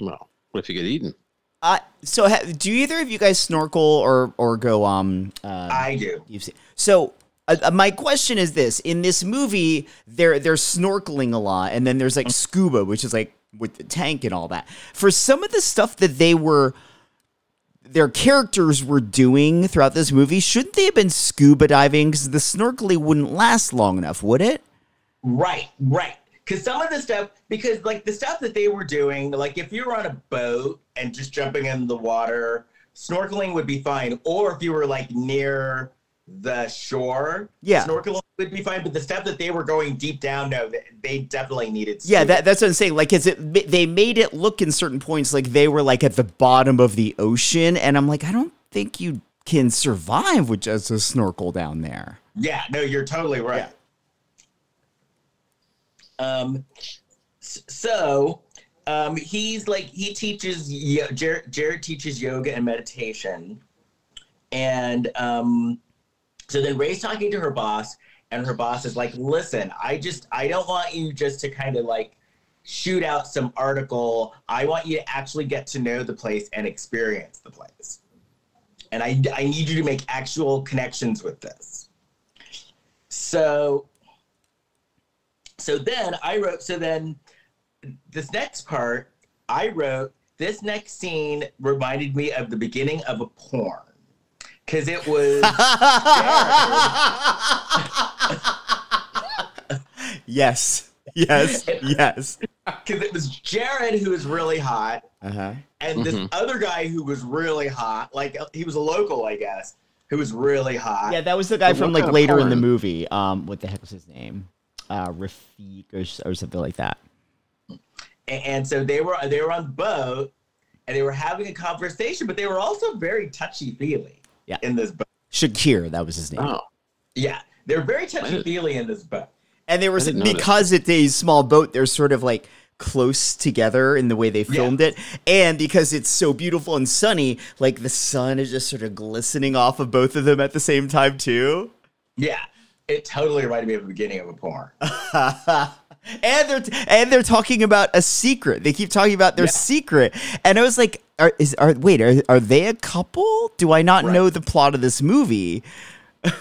Well, what if you get eaten? Uh, so ha- do either of you guys snorkel or or go um uh, I do. You've seen. So uh, uh, my question is this: in this movie, they're they're snorkeling a lot, and then there's like scuba, which is like with the tank and all that. For some of the stuff that they were, their characters were doing throughout this movie, shouldn't they have been scuba diving? Because the snorkeling wouldn't last long enough, would it? Right, right. Because some of the stuff, because like the stuff that they were doing, like if you were on a boat and just jumping in the water, snorkeling would be fine. Or if you were like near the shore, Yeah. snorkeling would be fine. But the stuff that they were going deep down, no, they, definitely needed. Yeah, that, that's what I'm saying. Like, is it? They made it look in certain points like they were like at the bottom of the ocean, and I'm like, I don't think you can survive with just a snorkel down there. Yeah, no, you're totally right. Um, so um, he's like he teaches Jared, Jared teaches yoga and meditation, and um, so then Ray's talking to her boss, and her boss is like, "Listen, I just I don't want you just to kind of like." shoot out some article. I want you to actually get to know the place and experience the place. And i, I need you to make actual connections with this. So so then i wrote so then this next part i wrote this next scene reminded me of the beginning of a porn because it was <laughs> yes, yes, yes. <laughs> because it was jared who was really hot Uh huh. and this Mhm. other guy who was really hot like he was a local i guess who was really hot Yeah, that was the guy But from like kind of later in the movie. Um, what the heck was his name? Uh, Rafiq or, or something like that. A- and so they were they were on the boat and they were having a conversation but they were also very touchy feely Yeah. in this boat Shakir, that was his name. Oh, yeah they were very touchy feely in this boat And they were I didn't know that. because it's a small boat, they're sort of like close together in the way they filmed it, and because it's so beautiful and sunny, like the sun is just sort of glistening off of both of them at the same time too. yeah it totally reminded me of the beginning of a porn <laughs> and they're and they're talking about a secret. They keep talking about their secret, and I was like, "Are is are wait are are they a couple? Do I not Right. know the plot of this movie?" <laughs>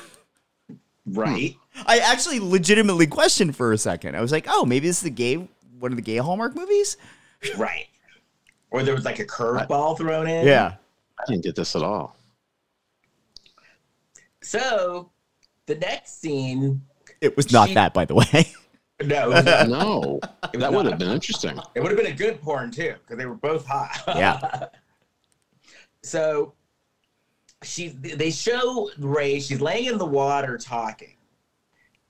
Right. Hmm. I actually legitimately questioned for a second. I was like, "Oh, maybe this is the gay one of the gay Hallmark movies." <laughs> Right. Or there was like a curveball thrown in. Yeah, I didn't get this at all. So the next scene, it was not She- that, by the way. <laughs> no, it, was- <laughs> No, was that would have been interesting. it would have been a good porn too, because they were both hot. <laughs> Yeah. so she they show Ray, she's laying in the water talking.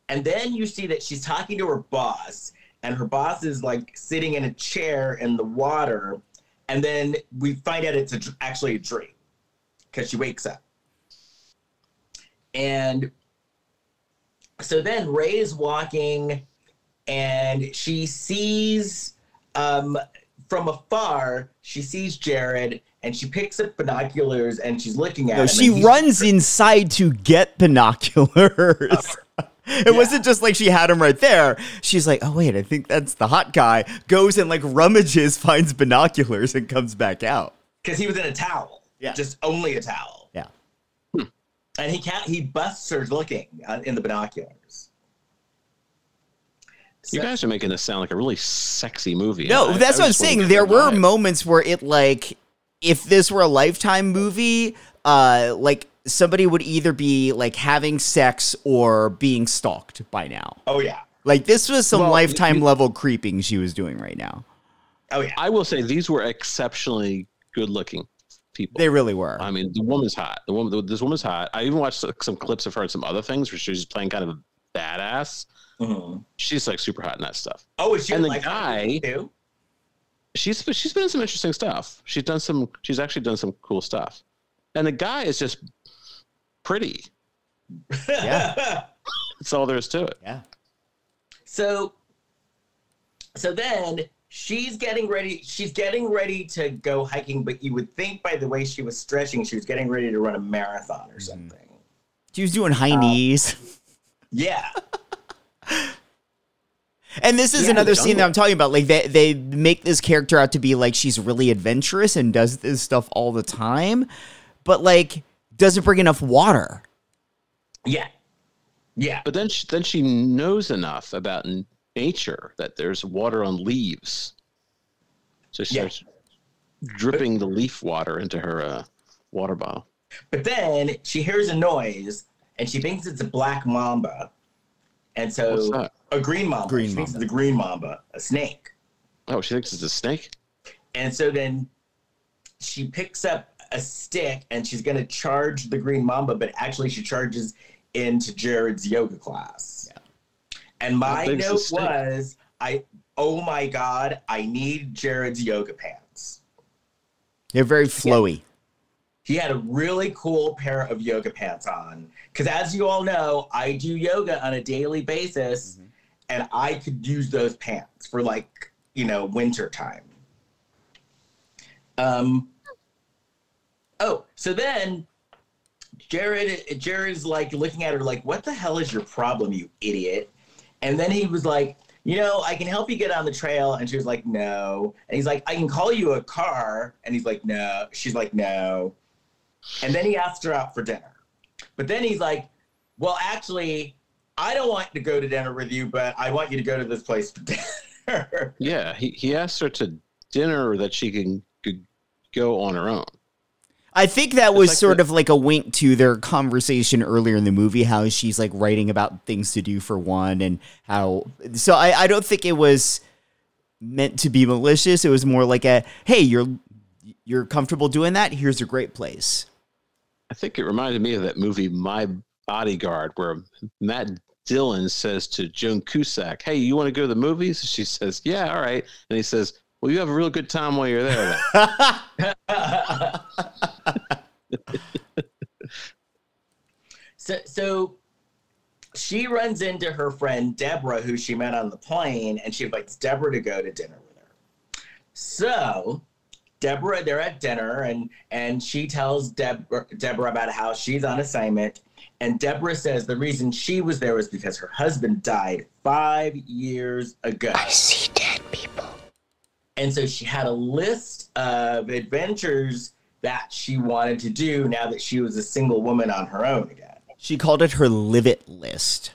And then you see that she's talking to her boss, and her boss is like sitting in a chair in the water. And then we find out it's a, actually a dream because she wakes up. And so then Ray is walking and she sees um, from afar, she sees Jared and she picks up binoculars and she's looking at No, him. she runs inside to get binoculars. <laughs> It wasn't just like she had him right there. She's like, "Oh wait, I think that's the hot guy." Goes and like rummages, <laughs> finds binoculars, and comes back out. because he was in a towel. Yeah. Just only a towel. Yeah. And he can't, he busts her looking uh, in the binoculars. You guys are making this sound like a really sexy movie. No, I- that's I what I'm saying. There were vibe. moments where it like, if this were a lifetime movie, uh, like somebody would either be like having sex or being stalked by now. oh, yeah. Like this was some Well, lifetime you- level creeping she was doing right now. Oh, yeah. I will say these were exceptionally good-looking people. They really were. I mean, the woman's hot. The woman, this woman's hot. I even watched some clips of her and some other things where she's playing kind of a badass. Mhm. She's like super hot in that stuff. Oh, is she And the like guy- too? She's she's been in some interesting stuff. She's done some. She's actually done some cool stuff. And the guy is just pretty. Yeah. <laughs> That's all there is to it. yeah. So, so then she's getting ready. She's getting ready to go hiking, but you would think by the way she was stretching, she was getting ready to run a marathon or something. She was doing high Uh, knees. Yeah. <laughs> And this is Yeah, another scene that I'm talking about. Like they they make this character out to be like she's really adventurous and does this stuff all the time, but like doesn't bring enough water. Yeah. Yeah. But then she, then she knows enough about n- nature that there's water on leaves. So she Yeah. starts dripping the leaf water into her uh, water bottle. But then she hears a noise and she thinks it's a black mamba. And so a green mamba. Green she thinks mamba. it's a green mamba, a snake. Oh, she thinks it's a snake. And so then she picks up a stick and she's going to charge the green mamba, but actually she charges into Jared's yoga class. And my note was, I oh my god, I need Jared's yoga pants. They're very flowy. He had a really cool pair of yoga pants on. Because as you all know, I do yoga on a daily basis, and I could use those pants for like, you know, winter time. Um Oh, so then Jared Jared's like looking at her like, what the hell is your problem, you idiot? And then he was like, you know, I can help you get on the trail. And she was like, no. And he's like, I can call you a car. And he's like, no. She's like, no. And then he asked her out for dinner. But then he's like, well, actually, I don't want to go to dinner with you, but I want you to go to this place for <laughs> dinner. Yeah, he, he asked her to dinner that she can could go on her own. I think that was like sort the- of like a wink to their conversation earlier in the movie, how she's like writing about things to do for one, and how. So I, I don't think it was meant to be malicious. It was more like a, hey, you're you're comfortable doing that. Here's a great place. I think it reminded me of that movie My Bodyguard, where Matt Dillon says to Joan Cusack, "Hey, you want to go to the movies?" She says, "Yeah, all right." And he says, "Well, you have a real good time while you're there." Then. <laughs> so, so she runs into her friend Deborah, who she met on the plane, and she invites Deborah to go to dinner with her. So Deborah, they're at dinner, and and she tells Deborah, Deborah about how she's on assignment, And Deborah says the reason she was there was because her husband died five years ago. I see dead people. And so she had a list of adventures that she wanted to do now that she was a single woman on her own again. She called it her live it list.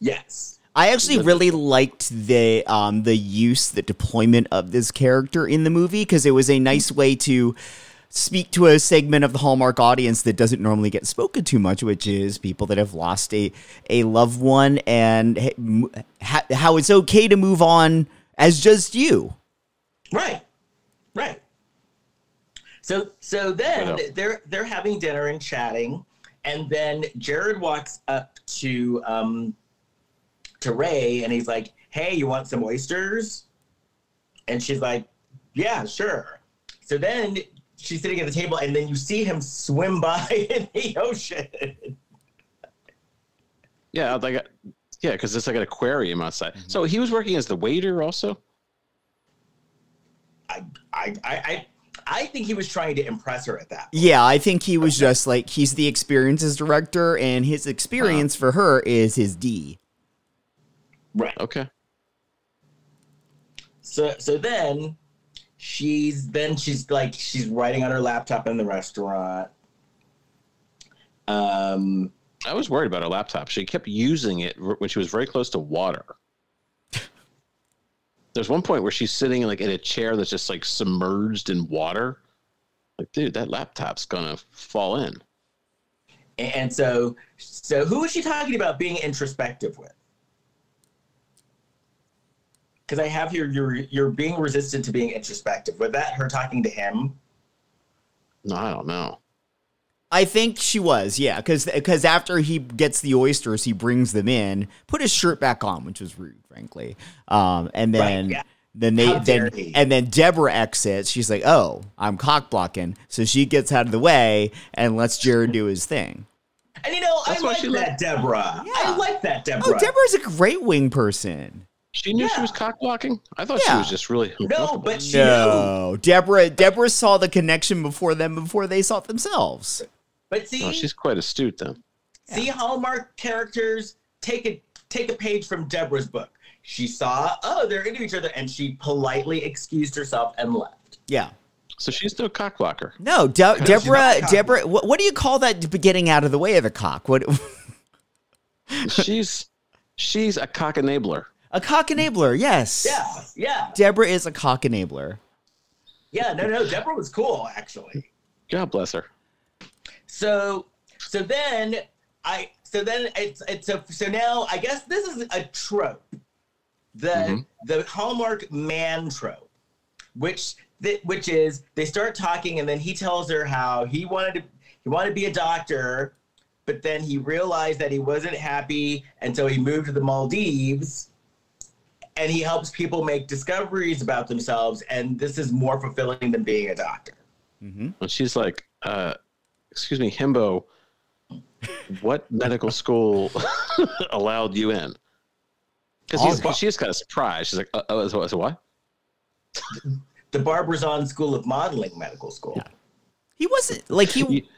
Yes. I actually really liked the um, the use, the deployment of this character in the movie because it was a nice way to speak to a segment of the Hallmark audience that doesn't normally get spoken to much, which is people that have lost a a loved one and ha- how it's okay to move on as just you. Right. Right. So so then they're they're having dinner and chatting, and then Jared walks up to um to Ray and he's like, Hey, you want some oysters? And she's like, Yeah, sure. So then she's sitting at the table and then you see him swim by <laughs> in the ocean. Yeah, like yeah, because it's like an aquarium outside. So he was working as the waiter also. I I I I I think he was trying to impress her at that. Yeah, I think he was just like he's the experiences director, and his experience for her is his D. Right. Okay. So so then she's then she's like she's writing on her laptop in the restaurant. Um I was worried about her laptop. She kept using it when she was very close to water. There's one point where she's sitting like in a chair that's just like submerged in water. Like, dude, that laptop's gonna fall in. and so so who is she talking about being introspective with? Because I have here you're you're being resistant to being introspective. Was that her talking to him? No, I don't know. I think she was, yeah, because after he gets the oysters, he brings them in, put his shirt back on, which was rude, frankly. Um, and then Right, yeah. then they then he. and then Deborah exits. She's like, "Oh, I'm cock blocking," so she gets out of the way and lets Jared do his thing. And you know, That's I like she that looked- Deborah. Yeah. I like that Deborah. Oh, Deborah. Deborah's a great wing person. She knew she was cock blocking. I thought she was just really No, but she knew. No, Deborah. Deborah saw the connection before them before they saw it themselves. But oh, see, Oh, she's quite astute though. See Hallmark characters take a take a page from Deborah's book. She saw, oh, they're into each other, and she politely excused herself and left. Yeah. So she's no cock blocker. No, De- <laughs> Deborah. not a cock Deborah. What, what do you call that? Getting out of the way of the cock? What? <laughs> She's she's a cock enabler. A cock enabler, yes. Yeah, yeah, Deborah is a cock enabler. yeah. No, no, Deborah was cool actually. God bless her. So, so then I, so then it's it's so so now I guess this is a trope, the Mhm. the Hallmark man trope, which that which is they start talking and then he tells her how he wanted to he wanted to be a doctor, but then he realized that he wasn't happy, and so he moved to the Maldives. And he helps people make discoveries about themselves, and this is more fulfilling than being a doctor. Mm-hmm. And she's like, uh, excuse me, Himbo, what medical school <laughs> allowed you in? All- Because she's kind of surprised. She's like, uh, oh, so, so what? <laughs> The Barbizon School of Modeling Medical School. Yeah. He wasn't like he.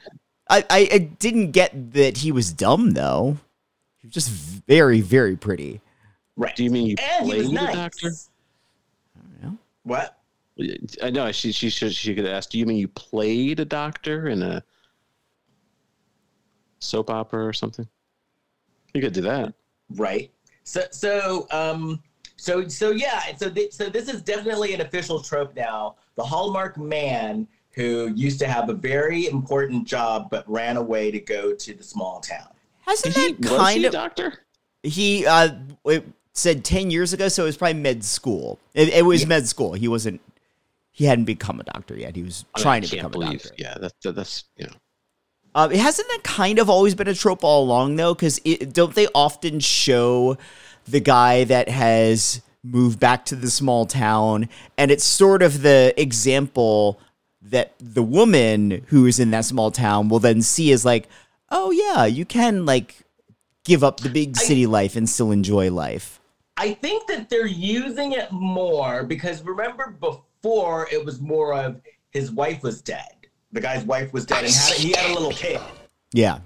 I, I I didn't get that he was dumb though. He was just very very pretty. Right. Do you mean you and he played was a nice. doctor? know. What? I know she she should she could ask. Do you mean you played a doctor in a soap opera or something? You could do that. Right. So so um so so yeah, so th- so this is definitely an official trope now. The Hallmark man who used to have a very important job but ran away to go to the small town. Hasn't He, that was kind he of doctor? he uh it said 10 years ago so it was probably med school it, it was Yeah. med school he wasn't he hadn't become a doctor yet he was I mean, trying I to can't become a believe. doctor Yeah, that, that, that's you know. Uh, it hasn't that kind of always been a trope all along though because don't they often show the guy that has moved back to the small town and it's sort of the example that the woman who is in that small town will then see as like oh yeah you can like give up the big I- city life and still enjoy life I think that they're using it more because remember before it was more of his wife was dead. The guy's wife was dead and had, he had a little kid. yeah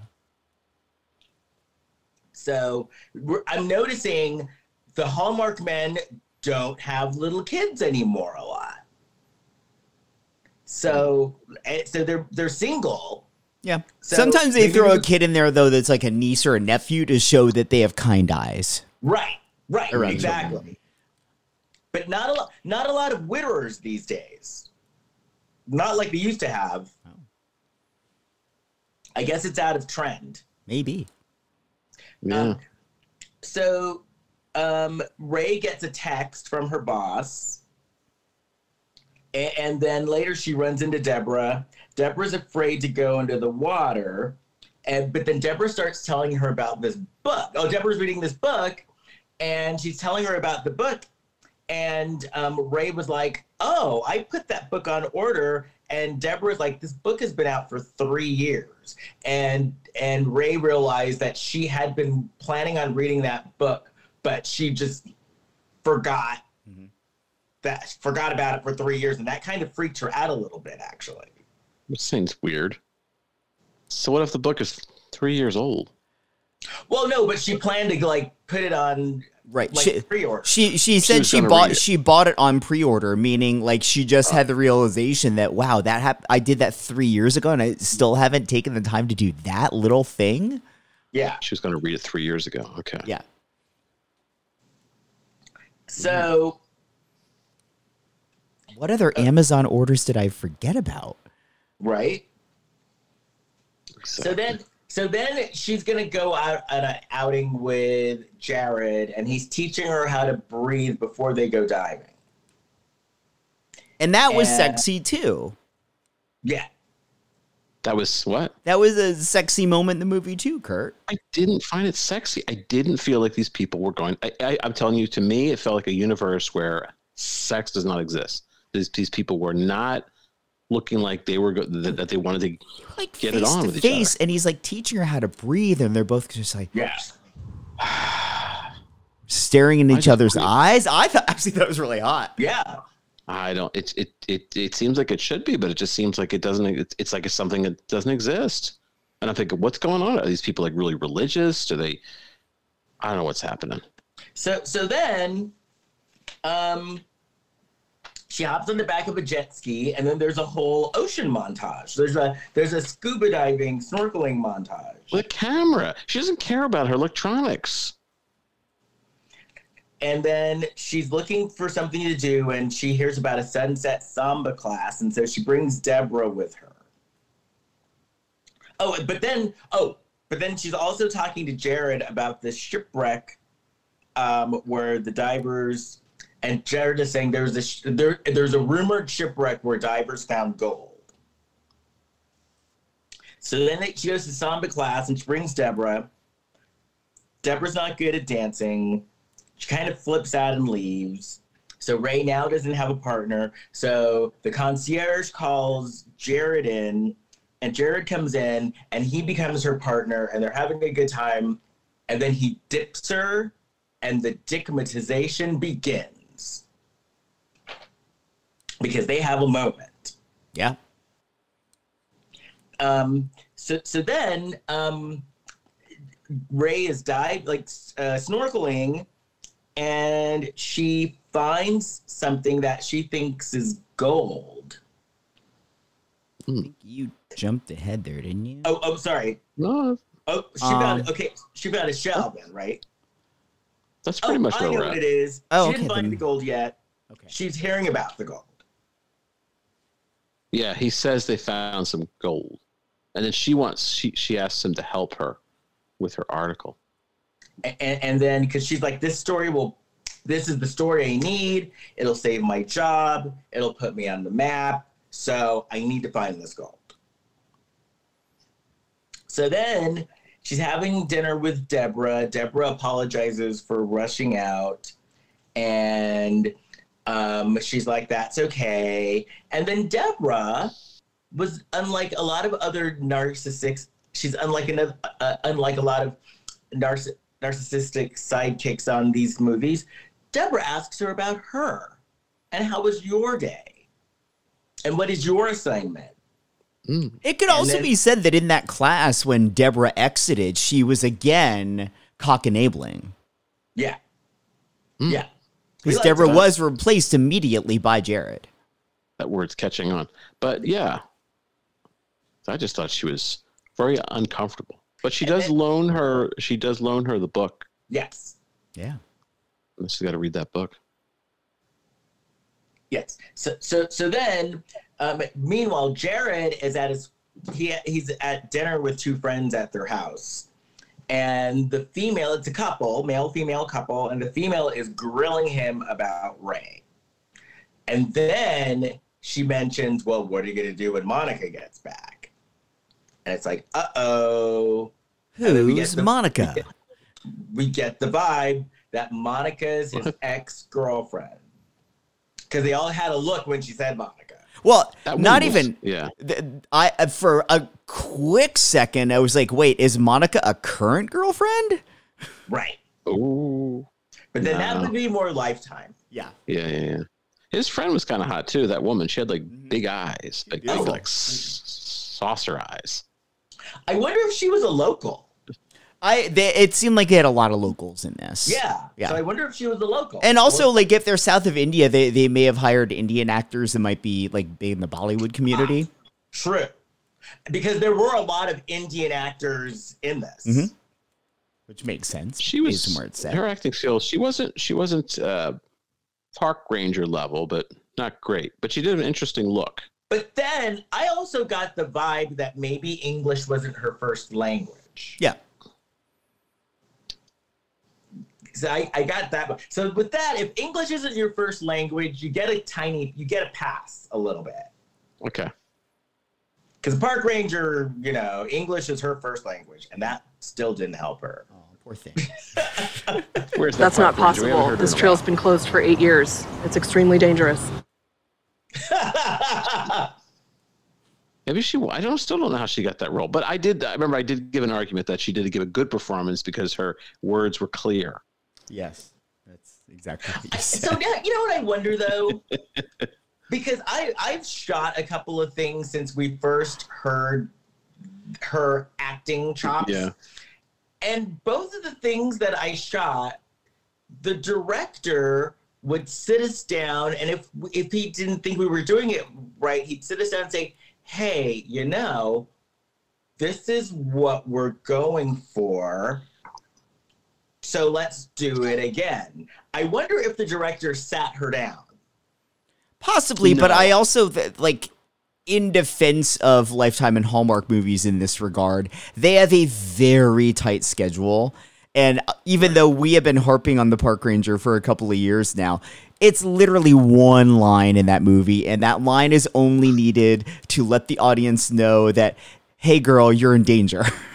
So we're, I'm noticing the Hallmark men don't have little kids anymore a lot. So, eh, so they're they're single. Yeah. So Sometimes they maybe throw a kid in there though that's like a niece or a nephew to show that they have kind eyes. Right, right, exactly. But not a lot, not a lot of widowers these days. Not like they used to have. I guess it's out of trend. Maybe. Yeah. Um, so um, Ray gets a text from her boss. A- And then later she runs into Deborah. Deborah's afraid to go into the water. And but then Deborah starts telling her about this book. Oh, Deborah's reading this book, and she's telling her about the book. And um, Ray was like, "Oh, I put that book on order." And Deborah's like, "This book has been out for three years." And and Ray realized that she had been planning on reading that book, but she just forgot that forgot about it for three years, and that kind of freaked her out a little bit, actually. Which seems weird. So what if the book is three years old? Well, no, but she planned to like put it on Right. like She- pre-order. She she said was she bought it. she bought it on pre-order, meaning like she just had the realization that wow, that hap- I did that three years ago, and I still haven't taken the time to do that little thing. yeah. She was going to read it three years ago. Okay. Yeah, So what other uh, Amazon orders did I forget about? right. So, So then, so then she's gonna go out on an outing with Jared, and he's teaching her how to breathe before they go diving. And that was Yeah. sexy too. Yeah. that was what? That was a sexy moment in the movie too, Kurt. I didn't find it sexy. I didn't feel like these people were going. I, I, I'm telling you, to me, it felt like a universe where sex does not exist. These, these people were not looking like they were go- that, that they wanted to. Like Get it on to with each face, and he's like teaching her how to breathe, and they're both just like Yeah. <sighs> staring in Why each other's weird? eyes. I thought <laughs> actually that was really hot. Yeah. I don't. It it it it seems like it should be, but it just seems like it doesn't. It's, it's like it's something that doesn't exist. And I'm thinking, what's going on? Are these people like really religious? Do they? I don't know what's happening. So so then, um, she hops on the back of a jet ski, and then there's a whole ocean montage. There's a there's a scuba diving, snorkeling montage. With a camera, she doesn't care about her electronics. And then she's looking for something to do, and she hears about a sunset samba class, and so she brings Deborah with her. Oh, but then oh, but then she's also talking to Jared about this shipwreck, um, where the divers and Jared is saying there's a there, there's a rumored shipwreck where divers found gold. So then she goes to samba class and she brings Deborah. Deborah's not good at dancing. She kind of flips out and leaves. So Ray now doesn't have a partner. So the concierge calls Jared in, and Jared comes in and he becomes her partner, and they're having a good time. And then he dips her, and the dickmatization begins because they have a moment. Yeah. Um, so so then um, Ray is dive like uh, snorkeling, and she finds something that she thinks is gold. You jumped ahead there, didn't you? Oh, oh, sorry. No, Oh, she Um, found okay. She found a shell then, right? that's pretty oh, much I where know what it is. Oh, she didn't find then- the gold yet. Okay. She's hearing about the gold. Yeah, he says they found some gold, and then she wants she she asks him to help her with her article. and, and then because she's like this story will this is the story i need. It'll save my job. It'll put me on the map. So i need to find this gold. So then she's having dinner with deborah. Deborah apologizes for rushing out. And um, she's like that's okay and then deborah was unlike a lot of other narcissists she's unlike another uh, unlike a lot of narciss- narcissistic sidekicks on these movies, Deborah asks her about her and how was your day? And what is your assignment? It could And also then- be said that in that class, when Deborah exited, she was again cock enabling Yeah. Hmm. Yeah. We because like Deborah was replaced immediately by Jared. That word's catching on. But yeah, I just thought she was very uncomfortable. But she And does then- loan her. She does loan her the book. Yes. Yeah. She's got to read that book. Yes. So so so then, um, meanwhile, Jared is at his he he's at dinner with two friends at their house, and the female it's a couple, male female couple, and the female is grilling him about Ray, and then she mentions, "Well, what are you gonna do when Monica gets back?" And it's like, "Uh oh." We get Who's the- Monica? we get the vibe that Monica is his ex girlfriend. Because they all had a look when she said Monica. Well, not was- even. Yeah. th- I uh, for a quick second I was like, wait, is Monica a current girlfriend? Right. Oh. But then that would be more lifetime. Yeah. Yeah, yeah, yeah. His friend was kind of hot too. That woman, she had like Mm-hmm. big eyes, big, big like s- saucer eyes. I wonder if she was a local. I they, it seemed like they had a lot of locals in this. Yeah. Yeah. So I wonder if she was a local. And also, Or- like, if they're south of India, they, they may have hired Indian actors that might be like big in the Bollywood community. <sighs> true. Because there were a lot of Indian actors in this. Mhm. which makes sense. She was based on where it's set. her acting skills. She wasn't. She wasn't uh, park ranger level, but not great. But she did an interesting look. But then I also got the vibe that maybe English wasn't her first language. Yeah. So I, I got that. So with that, if English isn't your first language, you get a tiny, you get a pass a little bit. Okay. Because park ranger, you know, English is her first language, and that still didn't help her. Oh, poor thing. <laughs> Where's that That's not ranger? Possible. This trail's been closed for eight years. It's extremely dangerous. <laughs> Maybe she. I don't. Still don't know how she got that role. But I did. I remember I did give an argument that she did give a good performance because her words were clear. Yes, that's exactly what you so now, you know what I wonder though, <laughs> because I I've shot a couple of things since we first heard her acting chops. Yeah. And both of the things that I shot, the director would sit us down, and if if he didn't think we were doing it right, he'd sit us down and say, "Hey, you know, this is what we're going for." So let's do it again. I wonder if the director sat her down. Possibly, but I also th- like in defense of Lifetime and Hallmark movies in this regard, they have a very tight schedule. And uh, even though we have been harping on the park ranger for a couple of years now, it's literally one line in that movie, and that line is only needed to let the audience know that, hey, girl, you're in danger. <laughs>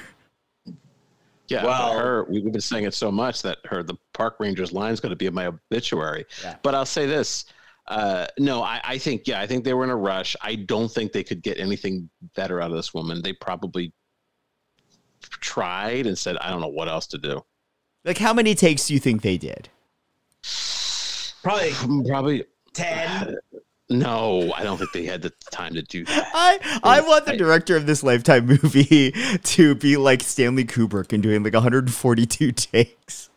Yeah, but Wow. her. we- We've been saying it so much that her the park ranger's line is going to be in my obituary. Yeah. But I'll say this: uh, no, I, I think yeah, I think they were in a rush. I don't think they could get anything better out of this woman. They probably tried and said, I don't know what else to do. like, how many takes do you think they did? Probably <sighs> Probably 10. <sighs> <laughs> no. I don't think they had the time to do that. I I want the director of this Lifetime movie <laughs> to be like Stanley Kubrick and doing like 142 takes.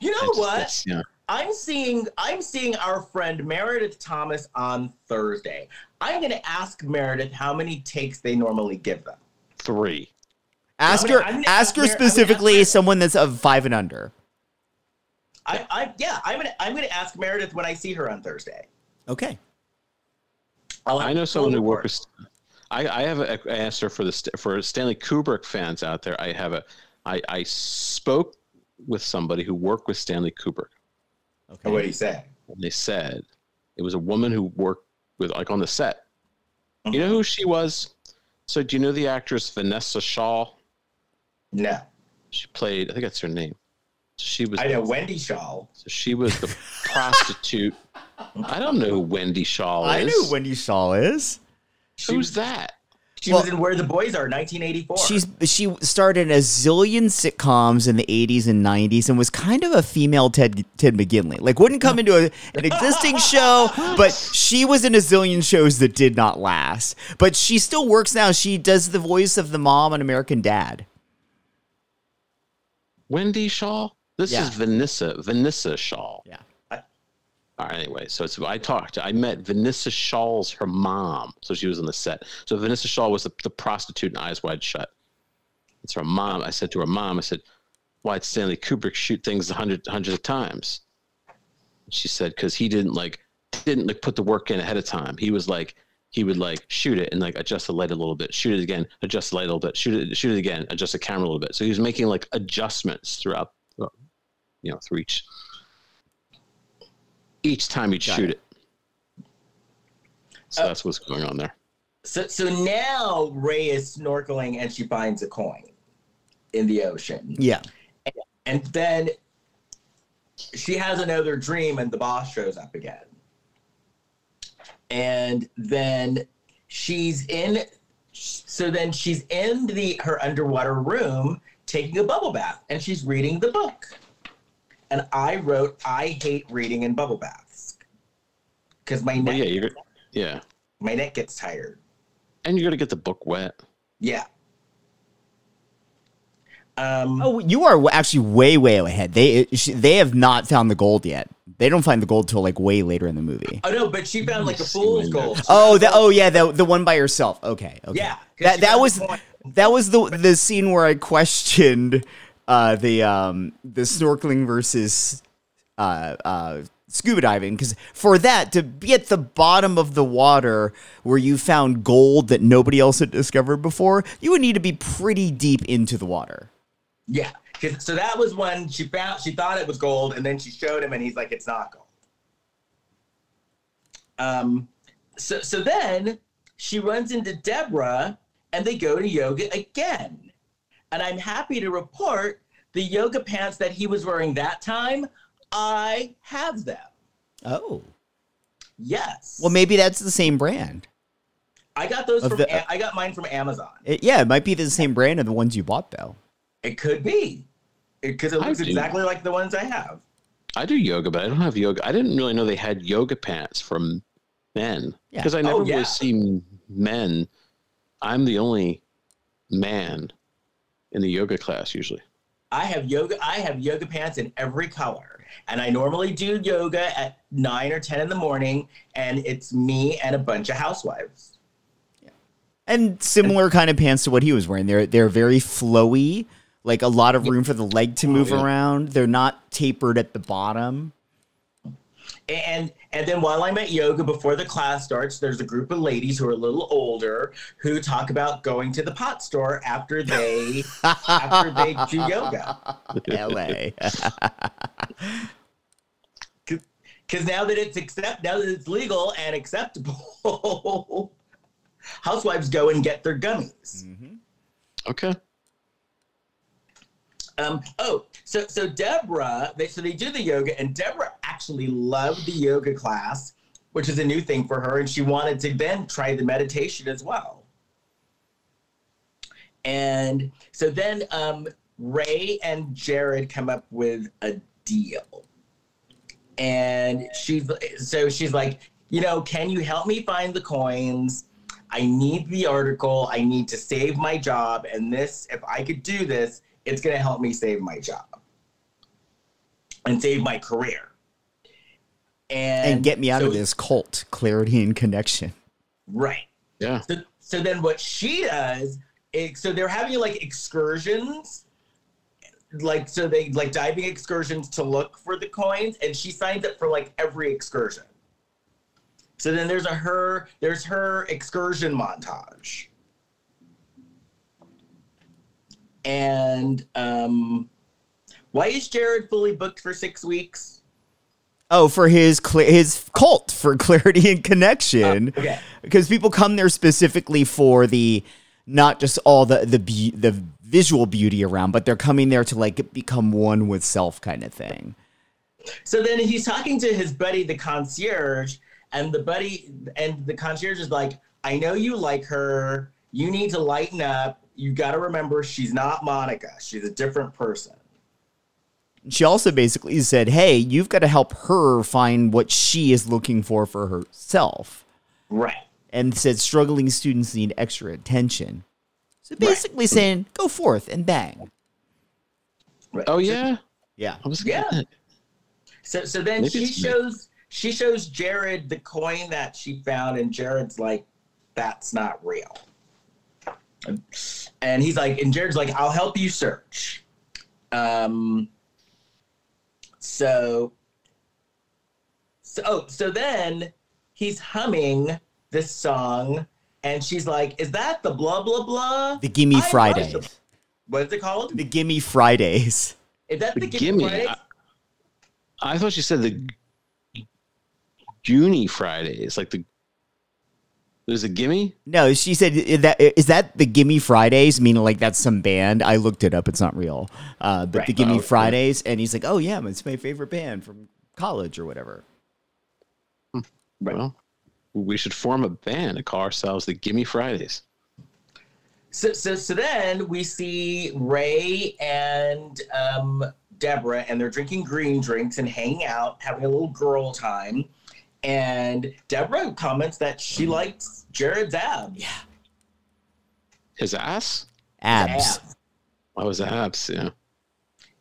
You know It's- what? yeah. I'm seeing I'm seeing our friend Meredith Thomas on Thursday. I'm going to ask Meredith how many takes they normally give them. Three. Ask her, gonna- I'm gonna ask ask her her- ask specifically someone that's of five and under. I, I yeah, I'm gonna I'm gonna ask Meredith when I see her on Thursday. Okay. I know someone who with. I, I have an answer for the for Stanley Kubrick fans out there. I have a. I, I spoke with somebody who worked with Stanley Kubrick, Okay. What you say? and they said it was a woman who worked with like on the set. You Mm-hmm. know who she was? So do you know the actress Vinessa Shaw? No, She played. I think that's her name. She was. I know Wendy Schaal. So she was the prostitute. I don't know who Wendy Schaal is. I know who Wendy Schaal is. She, Who's that? she Well- was in Where the Boys Are, 1984. She's she starred in a zillion sitcoms in the 80s and 90s and was kind of a female Ted Ted McGinley. Like wouldn't come into a, an existing <laughs> show, but she was in a zillion shows that did not last. But she still works now. She does the voice of the mom on American Dad. Wendy Schaal. This Yeah. is Vinessa Vinessa Shaw. Yeah. All right, anyway, so it's I talked. I met Vinessa Shaw's her mom, so she was on the set. So Vinessa Shaw was the, the prostitute in Eyes Wide Shut. It's her mom. I said to her mom, I said, "Why did Stanley Kubrick shoot things hundred hundreds of times?" She said, "Because he didn't like didn't like put the work in ahead of time. He was like." He would like shoot it and like adjust the light a little bit, shoot it again, adjust the light a little bit, shoot it, shoot it again, adjust the camera a little bit. So he was making like adjustments throughout, you know, through each each time he'd Got shoot it. it. So uh, that's what's going on there. So so now Ray is snorkeling and she finds a coin in the ocean. Yeah. And then she has another dream and the boss shows up again. And then she's in so then she's in the her underwater room taking a bubble bath and she's reading the book. And I wrote I hate reading in bubble baths. Cuz my Well, neck yeah, you're yeah, my neck gets tired. and you're gonna get the book wet. Yeah. Um Oh, you are actually way, way ahead. They they have not found the gold yet. They don't find the gold till like way later in the movie. Oh no, but she found like a fool's gold. notes. Oh, the, oh yeah, the the one by herself. Okay, okay. Yeah, 'cause that that was that was the the scene where I questioned uh, the um the snorkeling versus uh uh scuba diving because for that to be at the bottom of the water where you found gold that nobody else had discovered before, you would need to be pretty deep into the water. Yeah, So that was when she found she thought it was gold, and then she showed him, and he's like, "It's not gold." Um, so so then she runs into Deborah, and they go to yoga again. And I'm happy to report the yoga pants that he was wearing that time. I have them. Oh, Yes. well, maybe that's the same brand. I got those Of from. the- A- uh, I got mine from Amazon. It, yeah, it might be the same brand of the ones you bought though. It could be, because it, I looks exactly like the ones I have. I do yoga, but I don't have yoga. I didn't really know they had yoga pants from men Yeah. because I Oh, never yeah. really see men. I'm the only man in the yoga class usually. I have yoga. I have yoga pants in every color, and I normally do yoga at nine or ten in the morning, and it's me and a bunch of housewives. And similar kind of pants to what he was wearing. They're they're very flowy, like a lot of room for the leg to oh, move yeah. around. They're not tapered at the bottom. And and then while I'm at yoga before the class starts, there's a group of ladies who are a little older who talk about going to the pot store after they <laughs> after they do yoga. L.A. <laughs> Because now that it's accept now that it's legal and acceptable, <laughs> housewives go and get their gummies. Okay. Um, oh, so so Deborah, they so they do the yoga, and Deborah actually loved the yoga class, which is a new thing for her, and she wanted to then try the meditation as well. And so then um, Ray and Jared come up with a deal, and she's so she's like, you know, can you help me find the coins? I need the article. I need to save my job, and this, if I could do this, it's going to help me save my job and save my career. And, and get me out so- of this cult, clarity and connection. Right. Yeah. So, so then what she does is, so they're having like excursions, like, so they like diving excursions to look for the coins, and she signs up for like every excursion. So then there's a her, there's her excursion montage. And um, why is Jared fully booked for six weeks? Oh, for his cl- his cult for clarity and connection. Oh, okay. because people come there specifically for the not just all the the be- the visual beauty around, but they're coming there to like become one with self kind of thing. So then he's talking to his buddy, the concierge, and the buddy and the concierge is like, I know you like her. You need to lighten up. You got to remember she's not Monica. She's a different person. She also basically said, "Hey, you've got to help her find what she is looking for for herself." Right. And said struggling students need extra attention. So basically saying, "Go forth and bang." Oh yeah, Yeah. I was Yeah. So so then Maybe she it's me. shows she shows Jared the coin that she found, and Jared's like, "That's not real." And he's like, and Jared's like, "I'll help you search." Um. So. So oh, so then he's humming this song, and she's like, "Is that the blah blah blah?" The Gimme Fridays. What is it called? The Gimme Fridays. Is that the, The Gimme Gimme. Fridays? I thought she said the Junie Fridays, like the. There's a gimme. No, she said "Is that is that the Gimme Fridays? Meaning like that's some band. I looked it up. It's not real. Uh, but Right. the Gimme Oh, okay. Fridays, and he's like, oh yeah, it's my favorite band from college or whatever. Right. Well, we should form a band and call ourselves the Gimme Fridays. So, so, so then we see Ray and um, Deborah, and they're drinking green drinks and hanging out, having a little girl time. And Deborah comments that she likes Jared's abs. Yeah. His ass. Abs. Abs. I was abs. Yeah.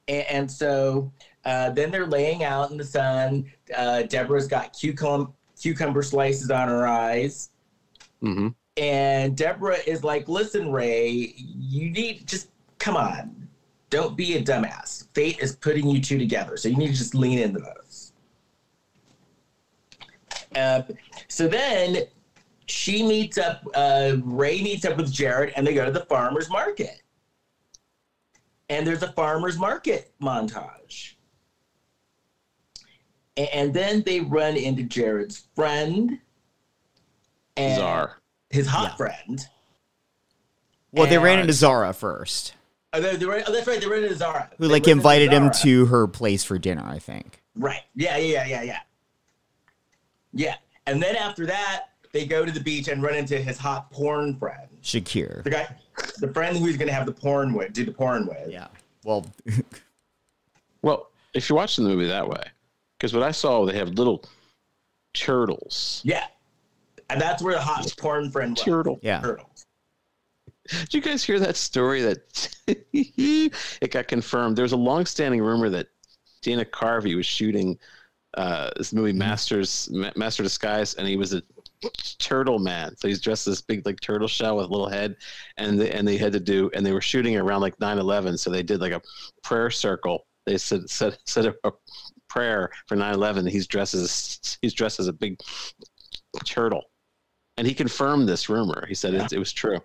And, and so uh, then they're laying out in the sun. Uh, Deborah's got cucumber, cucumber slices on her eyes. Mm-hmm. And Deborah is like, listen, Ray, you need just come on. Don't be a dumbass. Fate is putting you two together. So you need to just lean into those. Uh, so then she meets up, uh, Ray meets up with Jared, and they go to the farmer's market. And there's a farmer's market montage. A- And then they run into Jared's friend and Czar. his hot Yeah. friend. Well, they ran into Zara first, Oh, they, they ran, oh, that's right. They ran into Zara. who They like invited him to her place for dinner. I think. Right. Yeah, yeah, yeah, yeah. Yeah. And then after that, they go to the beach and run into his hot porn friend. Shakir. The guy, the friend who he's going to have the porn with, do the porn with. Yeah. Well, <laughs> Well, if you're watching the movie that way, because what I saw, they have little turtles. Yeah. And that's where the hot porn friend was. Turtle. yeah. Turtle. Did you guys hear that story that <laughs> it got confirmed? There was a long-standing rumor that Dana Carvey was shooting uh, this movie Masters Ma- Master Disguise, and he was a turtle man. So he's dressed this big like turtle shell with a little head, and they, and they had to do, and they were shooting around like 9/11, so they did like a prayer circle. They said said said a prayer for 9/11. He's dressed as he's dressed as a big turtle, and he confirmed this rumor. He said it, it was true.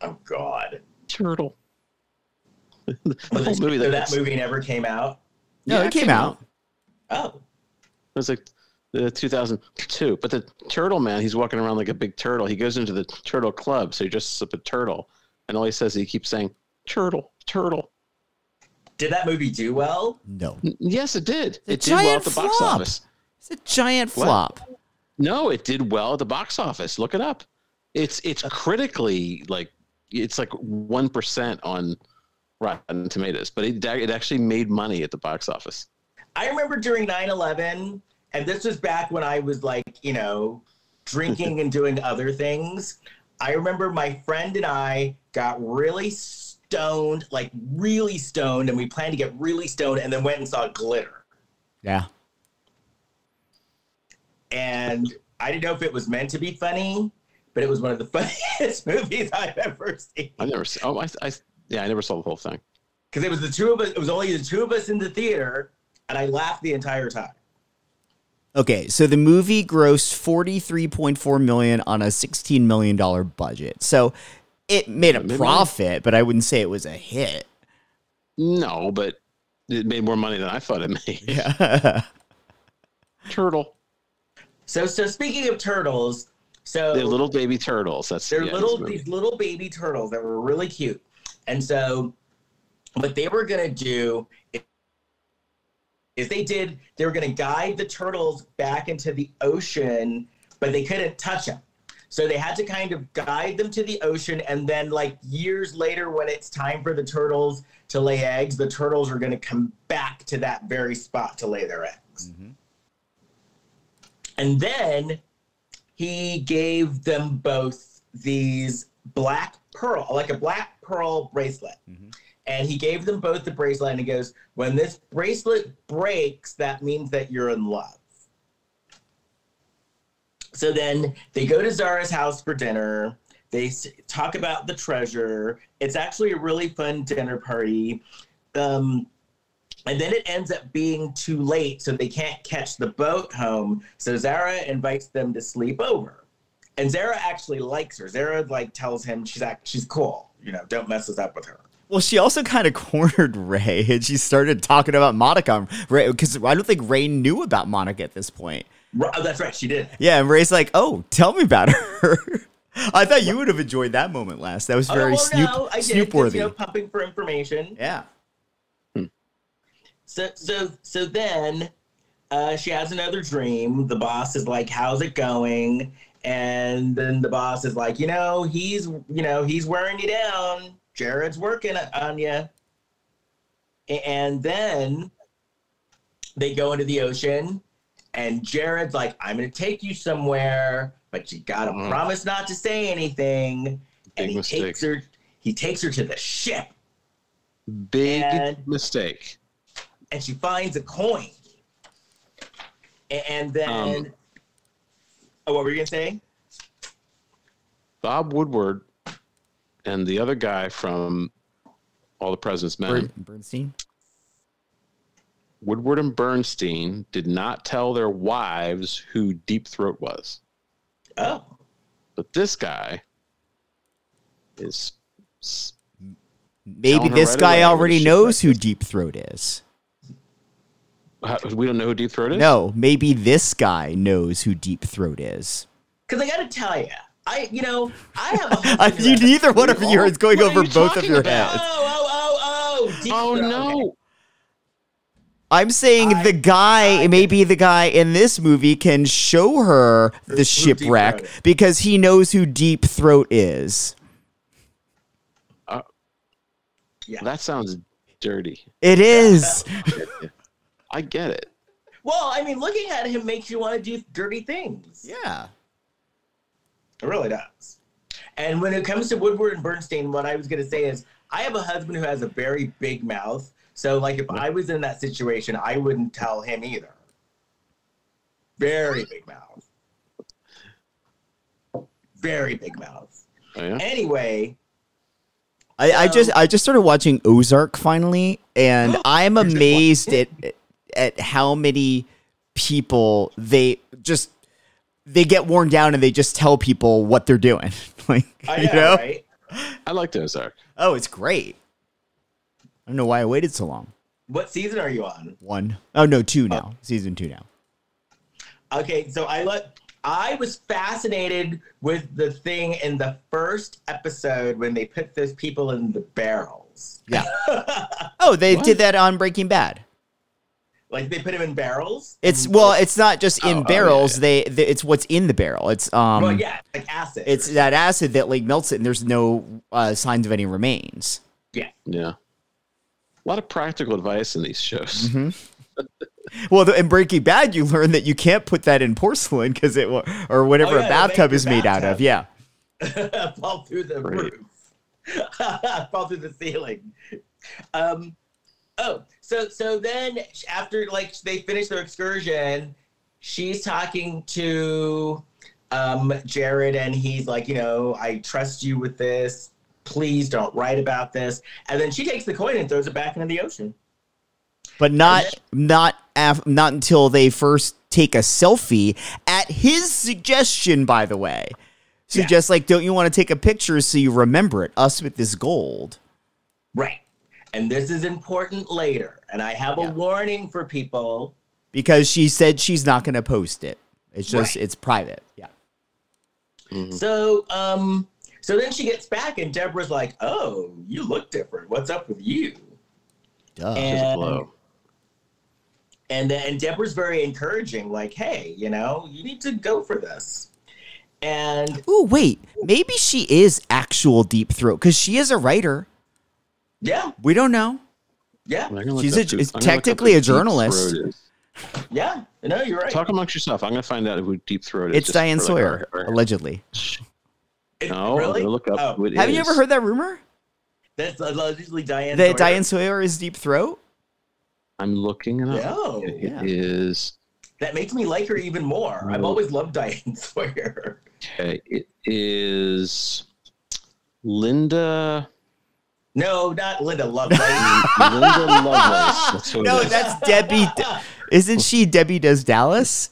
Oh, God. Turtle. the whole it- movie so that, that movie never came out? No, Yeah, it came out. Oh. It was like the 2002. But the turtle man, he's walking around like a big turtle. He goes into the turtle club, so he dresses up a turtle, and all he says, he keeps saying, "Turtle, turtle." Did that movie do well? No. N- Yes, it did. The It did well at the box office. It's a giant What? flop. No, it did well at the box office. Look it up. It's it's critically like it's like one percent on Rotten Tomatoes, but it it actually made money at the box office. I remember during 9 11, and this was back when I was like, you know, drinking and doing other things. I remember my friend and I got really stoned, like really stoned, and we planned to get really stoned and then went and saw Glitter. Yeah. And I didn't know if it was meant to be funny, but it was one of the <laughs> funniest <laughs> movies I've ever seen. I never. s- Oh, I, I yeah, I never saw the whole thing. Because it was the two of us, it was only the two of us in the theater, and I laughed the entire time. Okay, so the movie grossed 43.4 million on a 16 million dollar budget. So it made a Maybe- profit, but I wouldn't say it was a hit. No, but it made more money than I thought it made. Yeah. <laughs> Turtle. So, so speaking of turtles, so They're little baby turtles. That's They're yeah, little this these little baby turtles that were really cute. And so what they were gonna do is, they did they were gonna guide the turtles back into the ocean, but they couldn't touch them. So they had to kind of guide them to the ocean, and then like years later, when it's time for the turtles to lay eggs, the turtles are gonna come back to that very spot to lay their eggs. And then he gave them both these black pearl, like a black pearl bracelet. Mhm. And he gave them both the bracelet and he goes, When this bracelet breaks, that means that you're in love. So then they go to Zara's house for dinner. They talk about the treasure. It's actually a really fun dinner party. Um, and then it ends up being too late, so they can't catch the boat home. So Zara invites them to sleep over. And Zara actually likes her. Zara like tells him she's act- she's cool. You know, don't mess us up with her. Well, she also kind of cornered <laughs> Ray, and she started talking about Monica. Ray, because I don't think Ray knew about Monica at this point. Oh, that's right, she did. Yeah, and Ray's like, "Oh, tell me about her." <laughs> I thought you would have enjoyed that moment last. That was Oh, very well, Snoop no, I did, 'cause, Snoop-worthy. You know, pumping for information. yeah. So so so then uh, she has another dream. The boss is like, "How's it going?" And then the boss is like, "You know, he's you know he's wearing you down. Jared's working on you." And then they go into the ocean, and Jared's like, "I'm gonna take you somewhere, but you gotta Mhm. promise not to say anything." Big and he mistake. takes her. He takes her to the ship, Big And- mistake. and she finds a coin. And then, Um, oh, what were you gonna say? Bob Woodward and the other guy from All the President's Men, Bernstein. Woodward and Bernstein, did not tell their wives who Deep Throat was. Oh, But this guy is Maybe this right guy already knows who breakfast. Deep Throat is. how- we don't know who Deep Throat is. No, maybe this guy knows who Deep Throat is. because I gotta tell you, I, you know, I have. A <laughs> I, husband you, neither one of you is going What over both of your about? heads. Oh, oh, oh, oh! Deep Oh Throat, no! okay. I'm saying I- the guy, I- maybe the guy in this movie can show her the shipwreck because he knows who Deep Throat is. Uh, that sounds dirty. It is. <laughs> I get it. Well, I mean, looking at him makes you want to do dirty things. yeah. It really does. And when it comes to Woodward and Bernstein, what I was going to say is I have a husband who has a very big mouth. So, like, if I was in that situation, I wouldn't tell him either. Very big mouth. Very big mouth. Oh, yeah? Anyway, I, I just um, I just started watching Ozark finally, and <gasps> I'm amazed at at how many people they just they get worn down and they just tell people what they're doing. <laughs> like I you know, know? right? I like Ozark. Oh, it's great. I don't know why I waited so long. What season are you on? One. Oh no, two now. Season two now. Okay, so I let I was fascinated with the thing in the first episode when they put those people in the barrels. Yeah. <laughs> Oh, they What? did that on Breaking Bad. Like they put them in barrels. It's well, like- it's not just in Oh, oh, barrels. yeah. They, they it's what's in the barrel. It's um well, yeah, like acid. it's that acid that like melts it and there's no uh, signs of any remains. yeah. Yeah. A lot of practical advice in these shows. Mm-hmm. Well, the, in Breaking Bad, you learn that you can't put that in porcelain because it wa- or whatever Oh, yeah, a bathtub is made out of. Yeah. <laughs> fall through the Great. roof, <laughs> fall through the ceiling. Um, oh, so so then after like they finish their excursion, she's talking to um, Jared, and he's like, you know, I trust you with this. Please don't write about this. And then she takes the coin and throws it back into the ocean. But not not af- not until they first take a selfie at his suggestion. By the way, suggests like, don't you want to take a picture so you remember it? Us with this gold. Right. And this is important later. And I have a warning for people. because she said she's not going to post it. It's just Right. it's private. Yeah. So, um, so then she gets back, and Deborah's like, "Oh, you look different. What's up with you?" Duh. Just And blow. and then Deborah's very encouraging, like, "Hey, you know, you need to go for this." And oh wait. Maybe she is actual deep throat because she is a writer. Yeah, We don't know. yeah, I'm gonna look She's up a- who- is I'm gonna look up technically a journalist. Throat is. yeah. No, you're right. Talk amongst yourself. I'm gonna find out who Deep Throat is. It's Diane for, like, Sawyer, our- our- allegedly. It- No, I'm really? look up Oh. who it Have you ever heard that rumor? That's allegedly Diane. The Sawyer. Diane Sawyer is Deep Throat. I'm looking it up. No, It Yeah. is that makes me like her even more. I've always loved Diane <laughs> Sawyer. okay. It is Linda No, not Linda Lovelace. Linda Lovelace. <laughs> That's who it No, is. that's Debbie. Isn't she Debbie Does Dallas?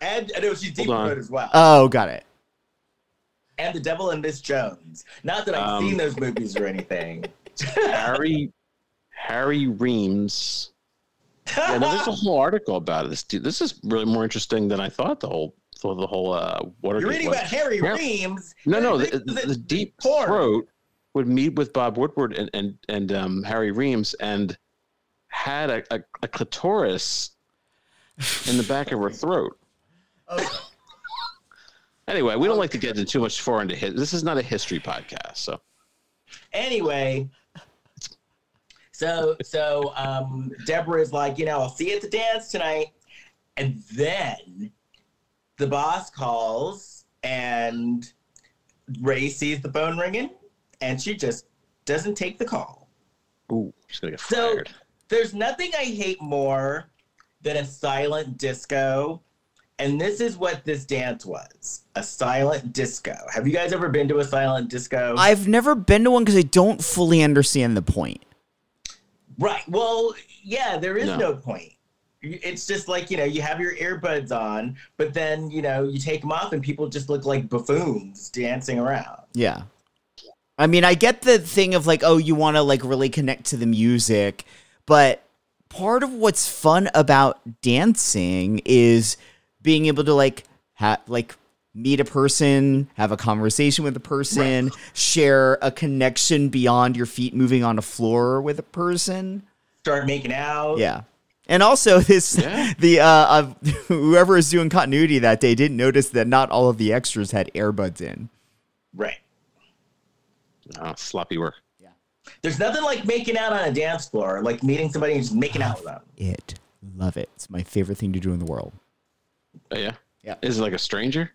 and I know she's deep throat as well. Oh, got it. and The Devil and Miss Jones. Not that I've Um, seen those movies or anything. <laughs> Harry Harry Reams. Yeah, no, there's a whole <laughs> article about this. Dude, this is really more interesting than I thought. The whole the, the whole uh, Watergate. You're reading was. about Harry Yeah. Reams. No, no, This the, is the deep porn. throat would meet with Bob Woodward and and and um, Harry Reams and had a, a, a clitoris in the back of her throat. <laughs> Anyway, we don't like to get into too much far into his. This is not a history podcast, so Anyway, so so um, Deborah is like, you know, I'll see you at the dance tonight, and then the boss calls, and Ray sees the phone ringing, and she just doesn't take the call. ooh, she's gonna get So- fired. There's nothing I hate more than a silent disco. And this is what this dance was a silent disco. Have you guys ever been to a silent disco? I've never been to one because I don't fully understand the point. Right. Well, yeah, there is No. no. point. It's just like, you know, you have your earbuds on, but then, you know, you take them off and people just look like buffoons dancing around. Yeah. I mean, I get the thing of like, oh, you want to like really connect to the music, but part of what's fun about dancing is being able to like have like meet a person, have a conversation with a person, share a connection beyond your feet moving on a floor with a person. Start making out. Yeah. And also <laughs> this Yeah. the uh, uh <laughs> whoever is doing continuity that day didn't notice that not all of the extras had earbuds in. Right. Oh, sloppy work. Yeah. There's nothing like making out on a dance floor, like meeting somebody and just making out with them. It. Love it. It's my favorite thing to do in the world. Oh, yeah. Yeah. Is it like a stranger?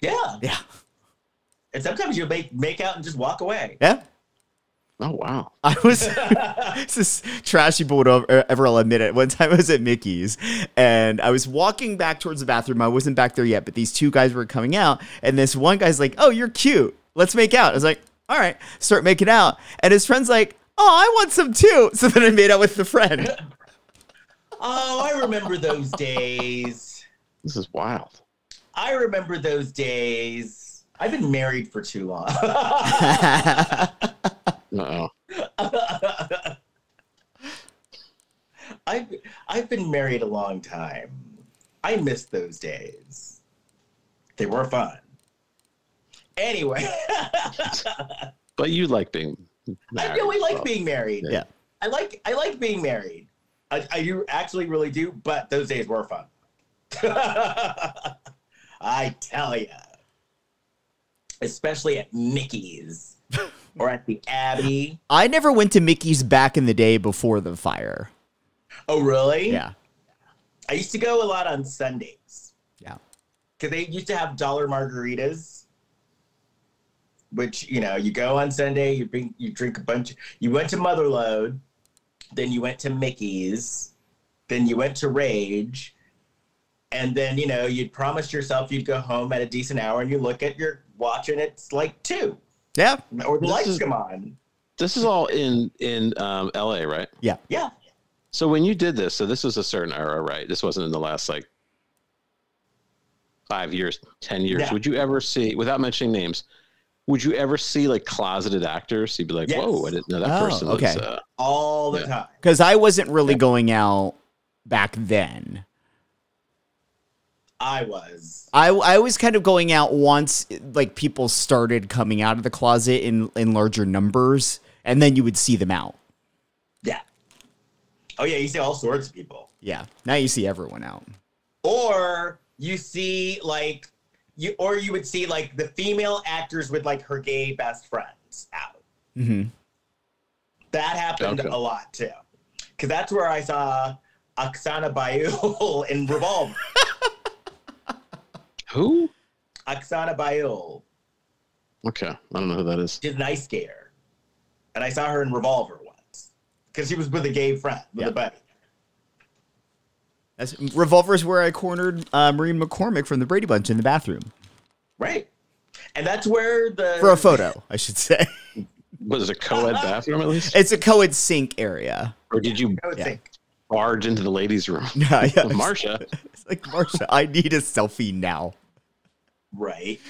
Yeah. Yeah. And sometimes you make make out and just walk away. Yeah. Oh wow. I was <laughs> this is trashy, but whatever ever I'll admit it. One time I was at Mickey's and I was walking back towards the bathroom. I wasn't back there yet, but these two guys were coming out, and this one guy's like, "Oh, you're cute. Let's make out." I was like, "All right." Start making out, and his friend's like, "Oh, I want some too." <laughs> So then I made out with the friend. Oh, I remember those days. This is wild. I remember those days. I've been married for too long. <laughs> Uh oh. I've I've been married a long time. I miss those days. They were fun. Anyway, <laughs> But you like being I married. really like so- being married. Yeah. I like I like being married. I, I do actually really do, but those days were fun. <laughs> I tell you. Especially at Mickey's <laughs> or at the Abbey. I never went to Mickey's back in the day before the fire. Oh, really? Yeah. I used to go a lot on Sundays. Yeah. because they used to have dollar margaritas which you know you go on sunday you drink you drink a bunch you went to motherlode then you went to mickey's then you went to rage and then you know you'd promised yourself you'd go home at a decent hour and you look at your watch and it's like two Yeah. or the This lights is- come on This is all in in um, L.A., right? Yeah. yeah So when you did this, so this was a certain era, right? This wasn't in the last like five years, ten years. Yeah. Would you ever see, without mentioning names, would you ever see like closeted actors? You'd be like, Yes. "Whoa, I didn't know that Oh, person was." okay. Uh, all the Yeah. time Because I wasn't really going out back then. i was I, I was kind of going out once like people started coming out of the closet in in larger numbers and then you would see them out. yeah oh yeah you see all sorts of people Yeah. Now you see everyone out. or you see like you or you would see like the female actors with like her gay best friends out Mhm. that happened Okay. a lot too because that's where i saw oksana baiul <laughs> in revolver <laughs> who? oksana baiul Okay, I don't know who that is. she's an ice skater and I saw her in Revolver once because she was with a gay friend, with Yeah. a buddy. That's, Revolver's where I cornered uh, Maureen McCormick from the Brady Bunch in the bathroom Right. And that's where the for a photo, I should say. <laughs> Was it a co-ed bathroom at least, It's a co-ed sink area. or did you Yeah. think. barge into the ladies' room? <laughs> Yeah, yeah. Marsha. <laughs> It's like Marsha, I need a selfie now. Right.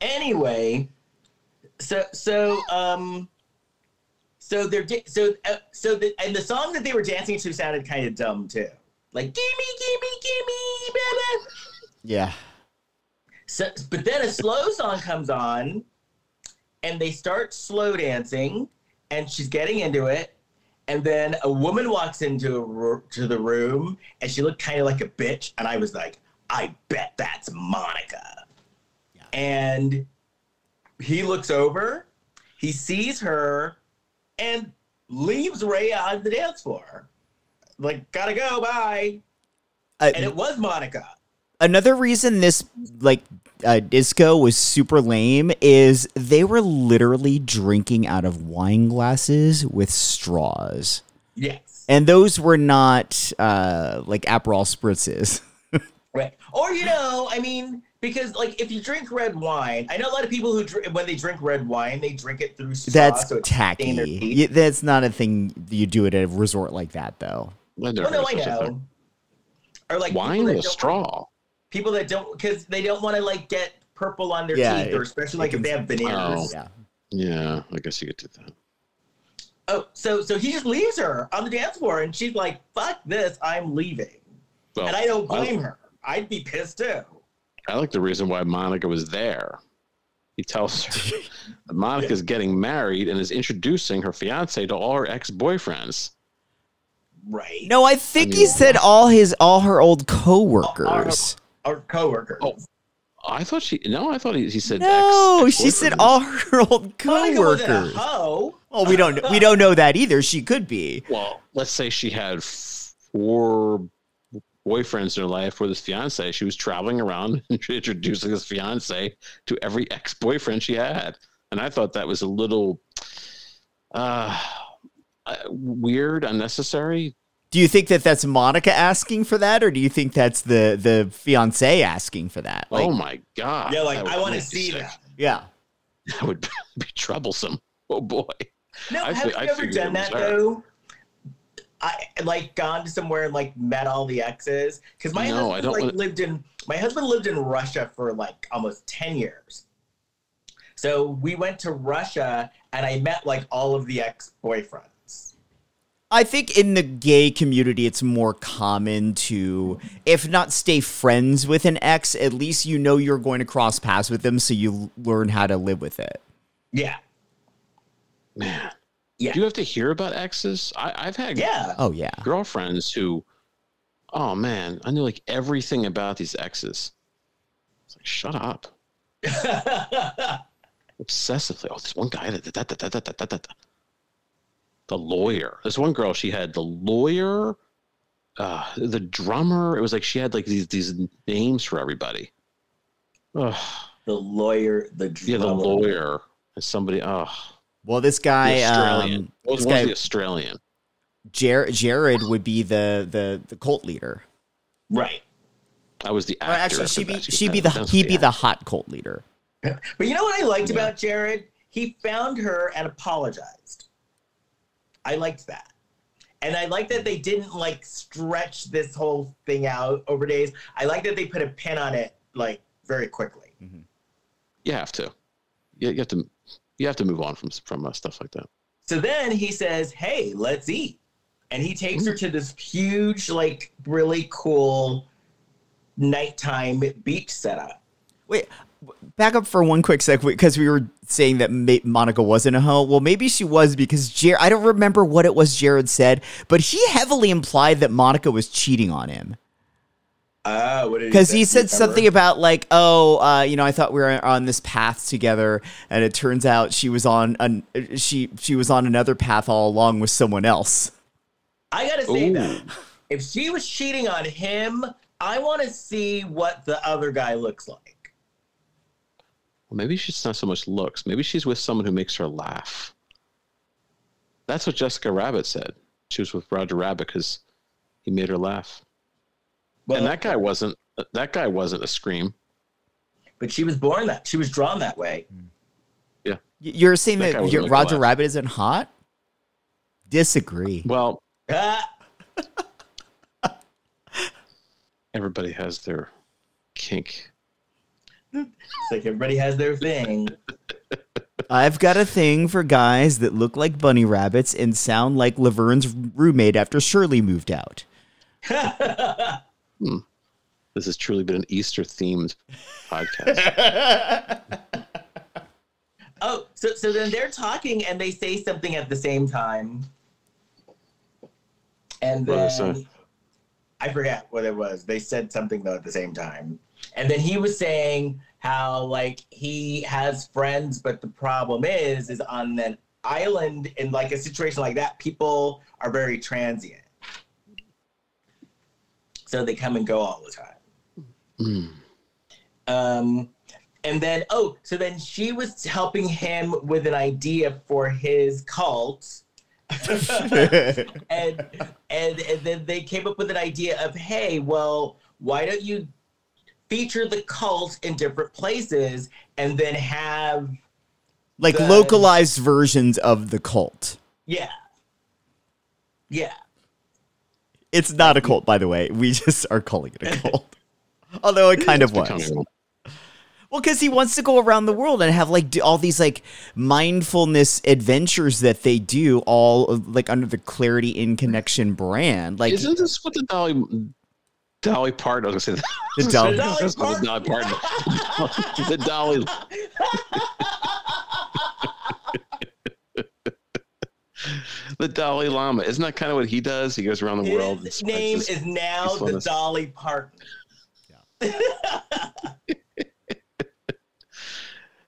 Anyway, so so um so they're so uh, so the and the song that they were dancing to sounded kind of dumb too. Like gimme gimme gimme baby. Yeah. So but then a slow song comes on and they start slow dancing and she's getting into it and then a woman walks into a, to the room and she looked kind of like a bitch and I was like I bet that's Monica. And he looks over, he sees her, and leaves Ray on the dance floor. Like, gotta go, bye. Uh, And it was Monica. another reason this like uh, disco was super lame is they were literally drinking out of wine glasses with straws, Yes. and those were not uh, like Aperol spritzes. <laughs> Right. Or, you know, I mean, because, like, if you drink red wine, I know a lot of people who, dr- when they drink red wine, they drink it through straw. That's so it's tacky. teeth. Yeah, that's not a thing you do at a resort like that, though. I've Well, oh, no, heard I of such a know. Or, like, Wine people with a don't- straw. People that don't, because they don't want to, like, get purple on their Yeah, teeth, or especially, like, if they have veneers. Oh. Yeah. Yeah, I guess you could do that. Oh, so so he just leaves her on the dance floor, and she's like, "Fuck this, I'm leaving." Well, and I don't I- blame her. I'd be pissed too. I like the reason why Monica was there. He tells her <laughs> that Monica's getting married and is introducing her fiance to all her ex-boyfriends. Right. No, I think I he said all his all her old coworkers. Our coworkers. Oh, I thought she. No, I thought he, he said. No, ex- she said all her old Monica wasn't a coworkers. hoe. Well, we don't we don't know that either. She could be. Well, let's say she had four boyfriends in her life with his fiance. She was traveling around <laughs> and introducing his fiance to every ex-boyfriend she had, and I thought that was a little uh, uh, weird, unnecessary. Do you think that that's Monica asking for that, or do you think that's the the fiance asking for that? Like, oh my god! Yeah, like I want to see sick. that. yeah. That would <laughs> be troublesome. Oh boy. No, I have fi- I you ever done that though? I like gone to somewhere and like met all the exes because my No, I husband don't like wanna- lived in my husband lived in Russia for like almost ten years. So we went to Russia and I met like all of the ex boyfriends. I think in the gay community, it's more common to, if not stay friends with an ex, at least you know you're going to cross paths with them, so you learn how to live with it. Yeah, Man. Yeah. Do you have to hear about exes? I, I've had yeah. Oh yeah. girlfriends who, oh man, I knew like everything about these exes. It's like, shut up. <laughs> Obsessively. Oh, this one guy. Da, da, da, da, da, da, da, da. The lawyer. There's one girl. She had the lawyer, uh, the drummer. It was like she had like these these names for everybody. Ugh. the lawyer, the Yeah, the lawyer. And somebody. Oh, Well, this the guy, Australian. um, what was, this guy the Australian? Jar- Jared would be the the the cult leader. right? I was the Or actually, she'd be she'd be the he'd be the actor. hot cult leader. <laughs> But you know what I liked Yeah. about Jared? He found her and apologized. I liked that. And I like that they didn't like stretch this whole thing out over days. I like that they put a pin on it like very quickly. You have to. You, you have to. You have to move on from from uh, stuff like that. So then he says, "Hey, let's eat." And he takes her to this huge like really cool nighttime beach setup. Wait, back up for one quick sec because we were saying that Ma- Monica wasn't a hoe. Well, maybe she was because Jared. I don't remember what it was Jared said, but he heavily implied that Monica was cheating on him Oh, what did because say? he said something about like, oh, uh, you know, I thought we were on this path together, and it turns out she was on an she she was on another path all along with someone else. I gotta say Ooh. though, if she was cheating on him, I want to see what the other guy looks like. Well, maybe she's not so much looks. Maybe she's with someone who makes her laugh. That's what Jessica Rabbit said. She was with Roger Rabbit because he made her laugh. Well, and that guy wasn't. That guy wasn't a scream. but she was born that. She was drawn that way. Yeah. You're saying That that was your- really Roger. Rabbit isn't hot? Disagree. Well, <laughs> everybody has their kink. it's like everybody has their thing. I've got a thing for guys that look like bunny rabbits and sound like Laverne's roommate after Shirley moved out. <laughs> Hmm. This has truly been an Easter themed podcast. <laughs> Oh, so so then they're talking and they say something at the same time. And What did they then? I forget what it was. They said something though at the same time. And then he was saying how like he has friends, but the problem is is on an island in like a situation like that, people are very transient. So they come and go all the time. Mm. Um, and then, oh, so then she was helping him with an idea for his cult. <laughs> and, and and then they came up with an idea of, hey, well, why don't you feature the cult in different places and then have, like The- localized versions of the cult. yeah, yeah, It's not a cult, by the way. We <laughs> just are calling it a <laughs> cult. Although it kind of was. Well, because he wants to go around the world and have like do all these like mindfulness adventures that they do, all like under the Clarity in Connection brand. Like Isn't this what the Dolly Dolly Parton? I was gonna say <laughs> The Dolly- I was gonna say the Dolly Parton. the Dolly. The Dalai Lama. Isn't that kind of what he does? He goes around the world. His name is now the peacefulness. Dolly Parton. <laughs>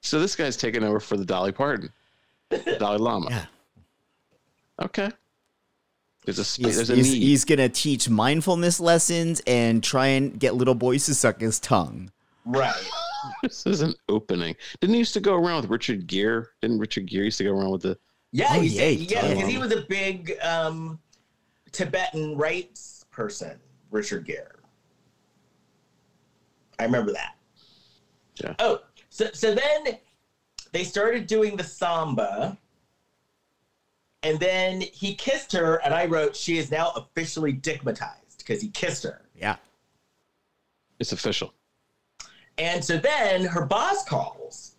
So this guy's taking over for the Dolly Parton, the Dalai Lama. Yeah. Okay. There's a spa- he's, there's a he's, need. he's gonna teach mindfulness lessons and try and get little boys to suck his tongue. Right. <laughs> this is an opening. Didn't he used to go around with Richard Gere? Didn't Richard Gere used to go around with the? Yeah, Oh, yeah, yeah, because he was a big um, Tibetan rights person, Richard Gere. I remember that. Yeah. Oh, so so then they started doing the samba, and then he kissed her, and I wrote, "She is now officially dickmatized because he kissed her." Yeah. It's official. And so then her boss calls,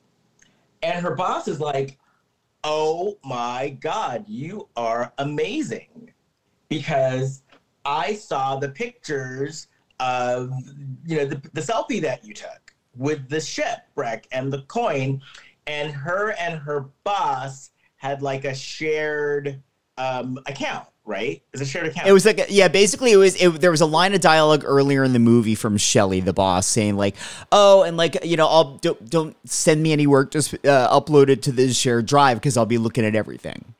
and her boss is like, Oh my God, you are amazing. Because I saw the pictures of, you know, the, the selfie that you took with the shipwreck and the coin. And her and her boss had like a shared um, account, right? It's a shared account. It was like yeah, basically it was it, there was a line of dialogue earlier in the movie from Shelley, the boss, saying like, "Oh, and like you know, I'll don't, don't send me any work, just uh, upload it to this shared drive because I'll be looking at everything."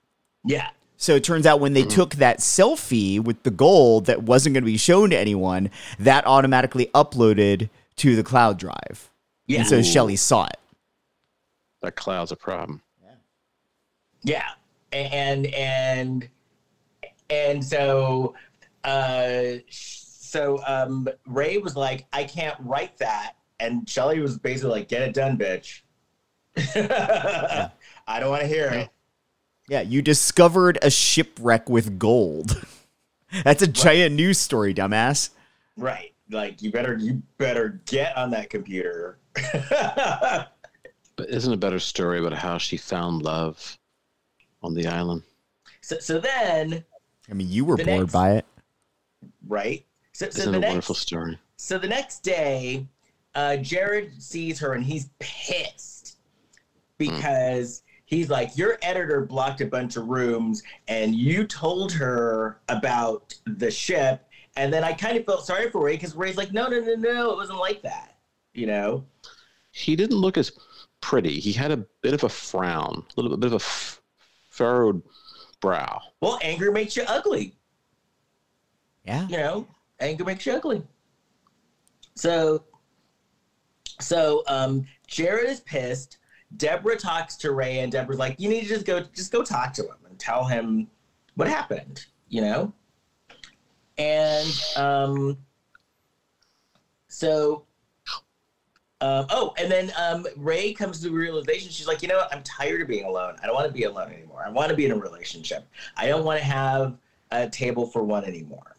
yeah. So it turns out when they took that selfie with the gold that wasn't going to be shown to anyone, that automatically uploaded to the cloud drive. Yeah. And so Shelley saw it. That cloud's a problem. Yeah. Yeah, and and and so uh so um Ray was like, I can't write that, and Shelley was basically like, Get it done, bitch. <laughs> I don't want to hear it. Yeah, you discovered a shipwreck with gold. <laughs> That's a giant news story, dumbass. Right, like you better you better get on that computer. <laughs> But isn't a better story about how she found love on the island? so so then I mean, you were The bored next- by it. right. So so Isn't the a next wonderful story? So the next day, uh, Jared sees her and he's pissed because he's like, Your editor blocked a bunch of rooms and you told her about the ship. And then I kind of felt sorry for Ray because Ray's like, No, no, no, no, it wasn't like that. You know? He didn't look as pretty. He had a bit of a frown, a little bit of a f- furrowed brow. Well, anger makes you ugly. Yeah. you know, anger makes you ugly. So, so um, Jared is pissed. Deborah talks to Ray, and Deborah's like, "You need to just go, just go talk to him and tell him what happened." You know. And um, so, um, oh, and then um, Ray comes to the realization. She's like, "You know what? I'm tired of being alone. I don't want to be alone anymore. I want to be in a relationship. I don't want to have a table for one anymore."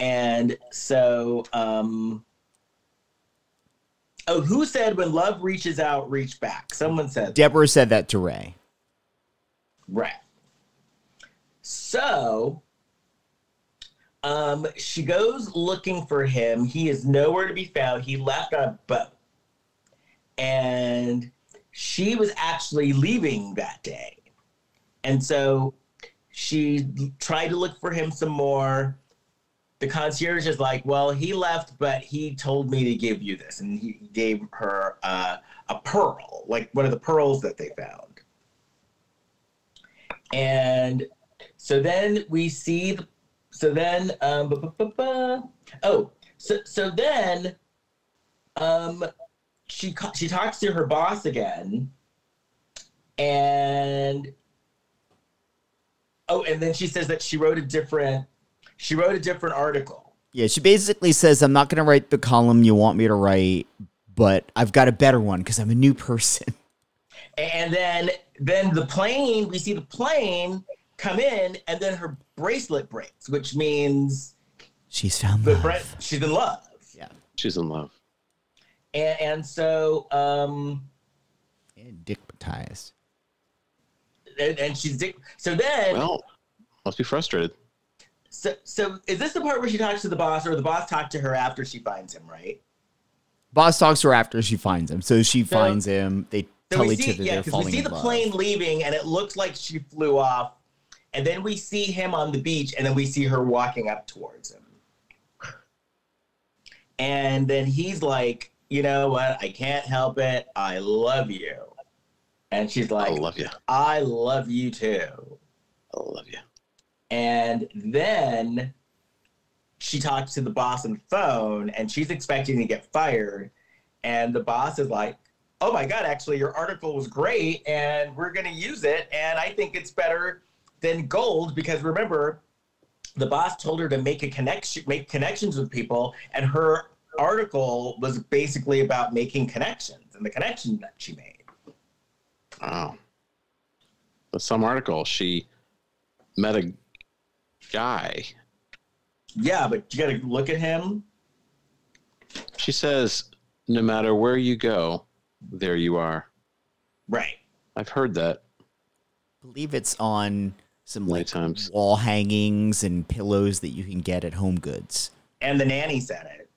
And so, um, oh, who said when love reaches out, reach back? Someone said, Deborah said that to Ray. right. So, um, she goes looking for him. He is nowhere to be found. He left on a boat. And she was actually leaving that day. And so she tried to look for him some more. The concierge is like, Well, he left, but he told me to give you this. And he gave her uh, a pearl, like one of the pearls that they found. And so then we see, the, so then, um, oh, so, so then um, she, she talks to her boss again. And oh, and then she says that she wrote a different, she wrote a different article. Yeah, she basically says, I'm not going to write the column you want me to write, but I've got a better one because I'm a new person. And then then the plane, we see the plane come in, and then her bracelet breaks, which means She's found the love. bra- she's in love. Yeah, she's in love. And, and so um And dickmatized. and, and she's dick- so then Well, must be frustrated. so so is this the part where she talks to the boss or the boss talked to her after she finds him, right? Boss talks to her after she finds him. So she finds him. They So tell each see other yeah, they're because we see the love. plane leaving and it looks like she flew off. And then we see him on the beach, and then we see her walking up towards him. And then he's like, you know what? I can't help it. I love you. And she's like, I love you. I love you too. I love you. And then she talks to the boss on the phone and she's expecting to get fired. And the boss is like, Oh my God, actually, your article was great and we're going to use it. And I think it's better than gold because remember, the boss told her to make a connection, make connections with people. And her article was basically about making connections and the connection that she made. Wow. But some article, she met a guy. Yeah, but you got to look at him. She says, no matter where you go, there you are. Right. I've heard that. believe it's on some Many like times. wall hangings and pillows that you can get at Home Goods. And the nanny said it.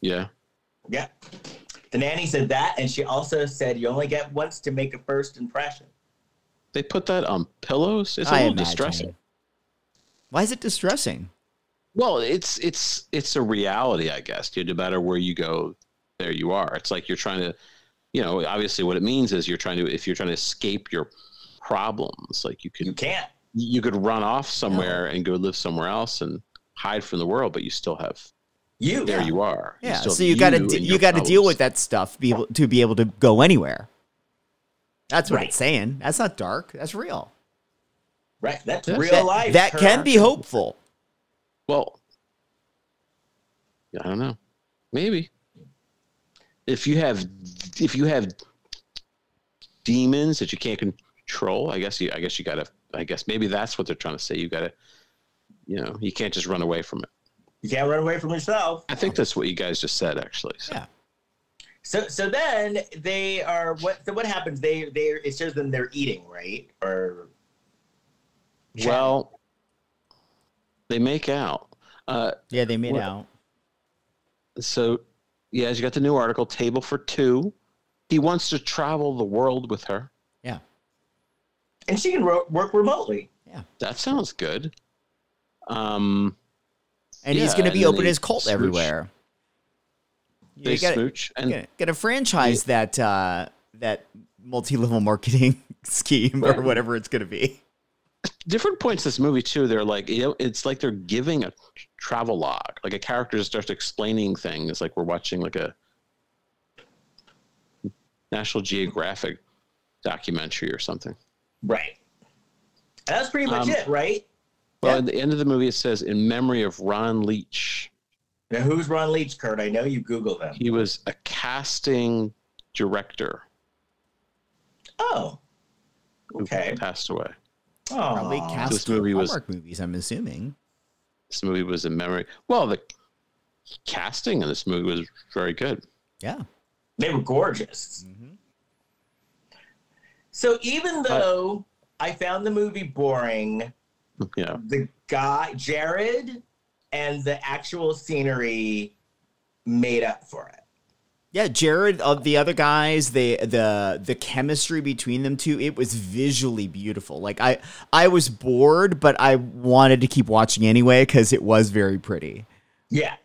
Yeah. Yeah. The nanny said that, and she also said you only get once to make a first impression. They put that on pillows. It's a I little imagine. distressing. Why is it distressing? Well, it's it's it's a reality, I guess. No matter where you go, there you are. It's like you're trying to, you know, obviously what it means is you're trying to if you're trying to escape your problems, like you You can't. you could run off somewhere and go live somewhere else and hide from the world, but you still have You. there you are. Yeah, still so you got to and you got to deal with that stuff be able, to be able to go anywhere. That's what Right. it's saying. That's not dark. That's real. Right. That's That- real That, life. that can be hopeful. Well, I don't know. Maybe if you have if you have demons that you can't control, I guess you I guess you gotta I guess maybe that's what they're trying to say. You gotta you know you can't just run away from it. You can't run away from yourself. I think that's what you guys just said actually. So. Yeah. So so then they are what so what happens? They they it shows them they're eating, right? Or Well, they make out. Uh, Yeah, they made Well- out. so yeah, you got the new article, Table for Two. He wants to travel the world with her. Yeah. and she can ro- work remotely. Yeah, that sounds good. Um, And he's going to be then opening his cult smooch. everywhere. they You gotta, smooch, and gotta, gotta franchise that uh, that multi-level marketing <laughs> scheme or whatever it's going to be. different points this movie too. They're like, you know, it's like they're giving a travel log. Like a character just starts explaining things. Like we're watching like a National Geographic documentary or something. Right. And that's pretty much Um, it, right? Well, Yeah. at the end of the movie, it says in memory of Ron Leach. Now, who's Ron Leach, Kurt? I know you Googled him. He was a casting director Oh. who Okay. passed away. Probably Oh. cast This movie was- Hallmark movies. I'm assuming. This movie was in memory. Well, the casting in this movie was very good. Yeah. They were gorgeous. Mm-hmm. So even though I found the movie boring, You know, the guy Jared and the actual scenery made up for it. Yeah, Jared of the other guys, the the the chemistry between them two, it was visually beautiful. Like I I was bored, but I wanted to keep watching anyway cuz it was very pretty. Yeah.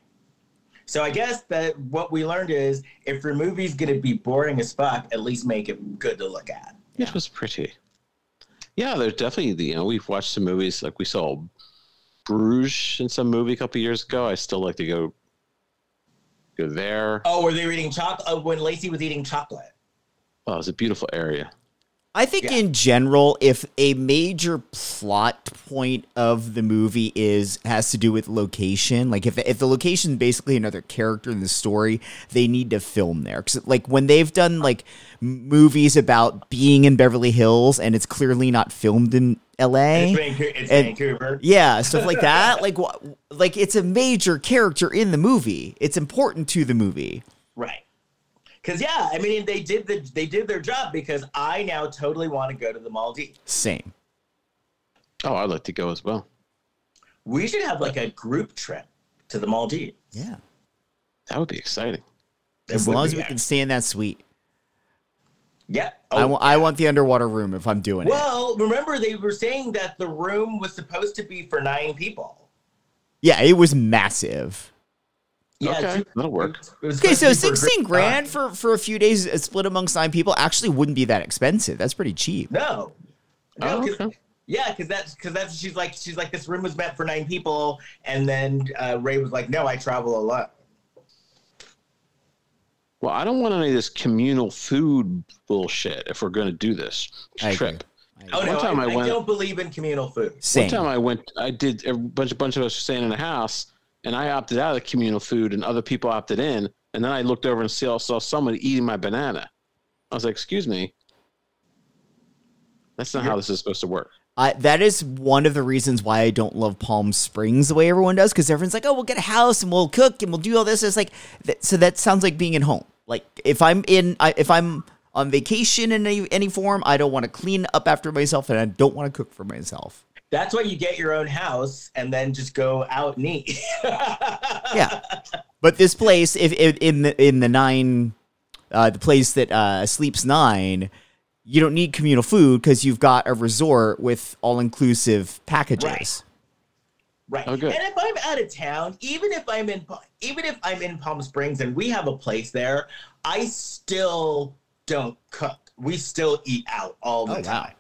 So I guess that what we learned is if your movie's gonna be boring as fuck, at least make it good to look at. It was pretty. Yeah, there's definitely the you know we've watched some movies like we saw Bruges in some movie a couple years ago. I still like to go go there. Oh, were they eating chocolate? Oh, when Lacey was eating chocolate. Oh, it's a beautiful area. I think Yeah. in general, if a major plot point of the movie is has to do with location, like if if the location is basically another character in the story, they need to film there. Cause like when they've done like movies about being in Beverly Hills and it's clearly not filmed in L.A. It's, Vancouver, it's And- Vancouver. Yeah, stuff like <laughs> that. like like it's a major character in the movie. It's important to the movie. Right. Cause yeah, I mean they did the they did their job because I now totally want to go to the Maldives. Same. Oh, I'd like to go as well. We should have like a group trip to the Maldives. Yeah. That would be exciting. As long as we can stay in that suite. Yeah. I Oh, want I want the underwater room if I'm doing it. well, remember they were saying that the room was supposed to be for nine people. Yeah, it was massive. Yeah, okay, it's- that'll work. Okay, so to be for sixteen grand nine. for for a few days uh, split amongst nine people actually wouldn't be that expensive. That's pretty cheap. No. No, Oh, 'cause- okay. yeah, because that's because that's she's like she's like this room was meant for nine people, and then uh, Ray was like, no, I travel a lot. Well, I don't want any of this communal food bullshit if we're going to do this I agree. trip. Oh One no, time I, I I don't believe in communal food. Same. One time I went, I did a bunch, a bunch of us staying in a house, and I opted out of the communal food, and other people opted in. And then I looked over and saw, saw someone eating my banana. I was like, "Excuse me, that's not how this is supposed to work." I, that is one of the reasons why I don't love Palm Springs the way everyone does because everyone's like, "Oh, we'll get a house and we'll cook and we'll do all this." It's like, that, so that sounds like being at home. Like if I'm in, I, if I'm on vacation in any, any form, I don't want to clean up after myself and I don't want to cook for myself. That's why you get your own house and then just go out and eat. <laughs> Yeah, but this place, if, if in the in the nine, uh, the place that uh, sleeps nine, you don't need communal food because you've got a resort with all inclusive packages. Right. Right. Oh, good. And if I'm out of town, even if I'm in even if I'm in Palm Springs and we have a place there, I still don't cook. We still eat out all the Oh, wow.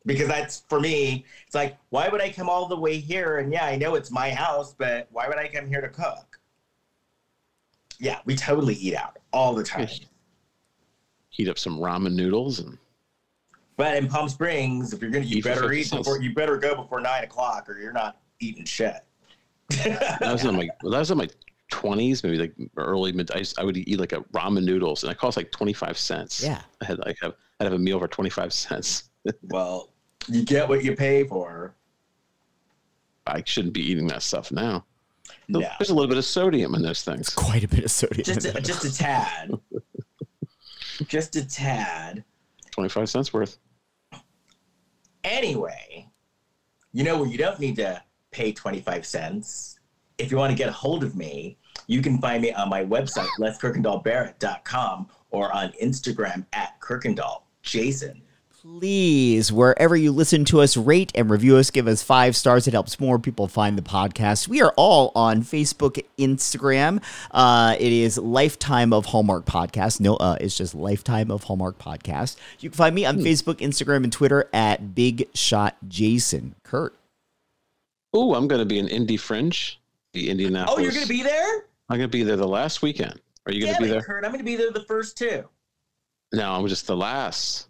Time. Because that's for me, it's like, why would I come all the way here? And yeah, I know it's my house, but why would I come here to cook? Yeah, we totally eat out all the time. Heat up some ramen noodles and But in Palm Springs, if you're gonna, you Eat better eat before you better go before nine o'clock, or you're not eating shit. that was in my well, <laughs> that was in my twenties, maybe like early mid. I, I would eat like a ramen noodles, and it cost like twenty five cents. Yeah. I had like have I'd have a meal for twenty five cents. Well, <laughs> you get what you pay for. I shouldn't be eating that stuff now. There's- No. There's a little bit of sodium in those things. It's Quite a bit of sodium. just in a, just a tad <laughs> just a tad Twenty five cents worth. anyway you know where you don't need to pay 25 cents if you want to get a hold of me you can find me on my website leskirkendallbarrett.com or on instagram at kirkendall jason Please, wherever you listen to us, rate and review us. Give us five stars. It helps more people find the podcast. We are all on Facebook, Instagram. Uh, it is Lifetime of Hallmark Podcast. No, uh, it's just Lifetime of Hallmark Podcast. You can find me on Facebook, Instagram, and Twitter at Big Shot Jason. Kurt. Oh, I'm going to be in Indy Fringe, the Indianapolis. oh you're gonna be there I'm going to be there the last weekend. Are you going to be but there? Kurt, i'm gonna be there the first two No, I'm just the last.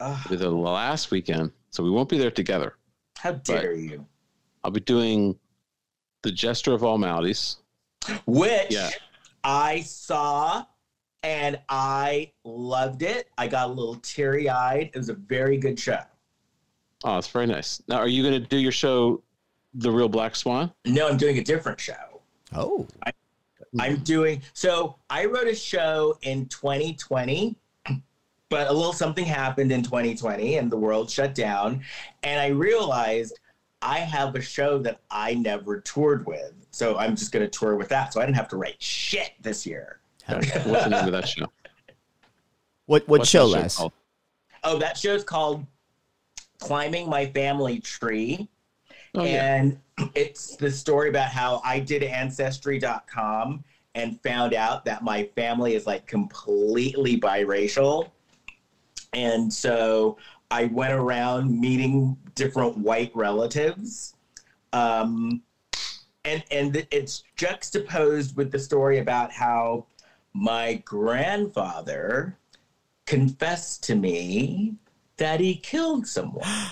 Ugh, It'll be the last weekend, so we won't be there together. how dare you? I'll be doing the Jester of All Maladies. Which Yeah. I saw and I loved it. I got a little teary eyed. It was a very good show. Oh, it's very nice. Now, are you going to do your show, The Real Black Swan? No, I'm doing a different show. Oh, I'm doing so I wrote a show in 2020, but a little something happened in 2020 and the world shut down. And I realized I have a show that I never toured with. So I'm just going to tour with that. So I didn't have to write shit this year. <laughs> What's the name of that show? what what What's show, that Les? called? Oh, that show's called Climbing My Family Tree. Oh, yeah. and <clears throat> it's the story about how I did ancestry.com and found out that my family is like completely biracial. And so I went around meeting different white relatives. Um, and and it's juxtaposed with the story about how my grandfather confessed to me that he killed someone. <gasps>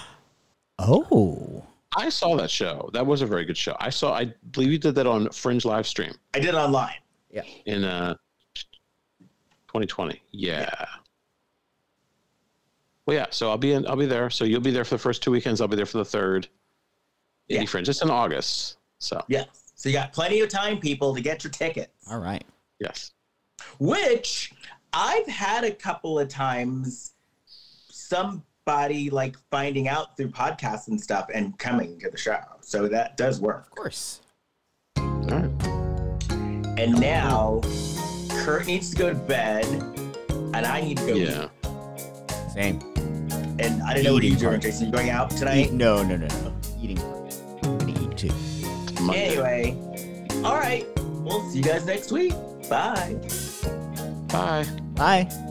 Oh, I saw that show. That was a very good show. I saw, I believe you did that on Fringe live stream I did online. Yeah. In uh, 2020. Yeah. Well, yeah. So I'll be in. I'll be there. So you'll be there for the first two weekends. I'll be there for the third. Indy Yeah. Fringe. It's in August. So yeah. So you got plenty of time, people, to get your tickets. all right. yes. Which I've had a couple of times somebody like finding out through podcasts and stuff and coming to the show. So that does work. Of course. All right. And now Kurt needs to go to bed and I need to go Yeah. Same. And I don't know what you're doing. Jason. You going out Eat, tonight? no, no, no, no. Eating. I'm gonna eat too. Monday. Anyway. All right. We'll see you guys next week. Bye. Bye. Bye.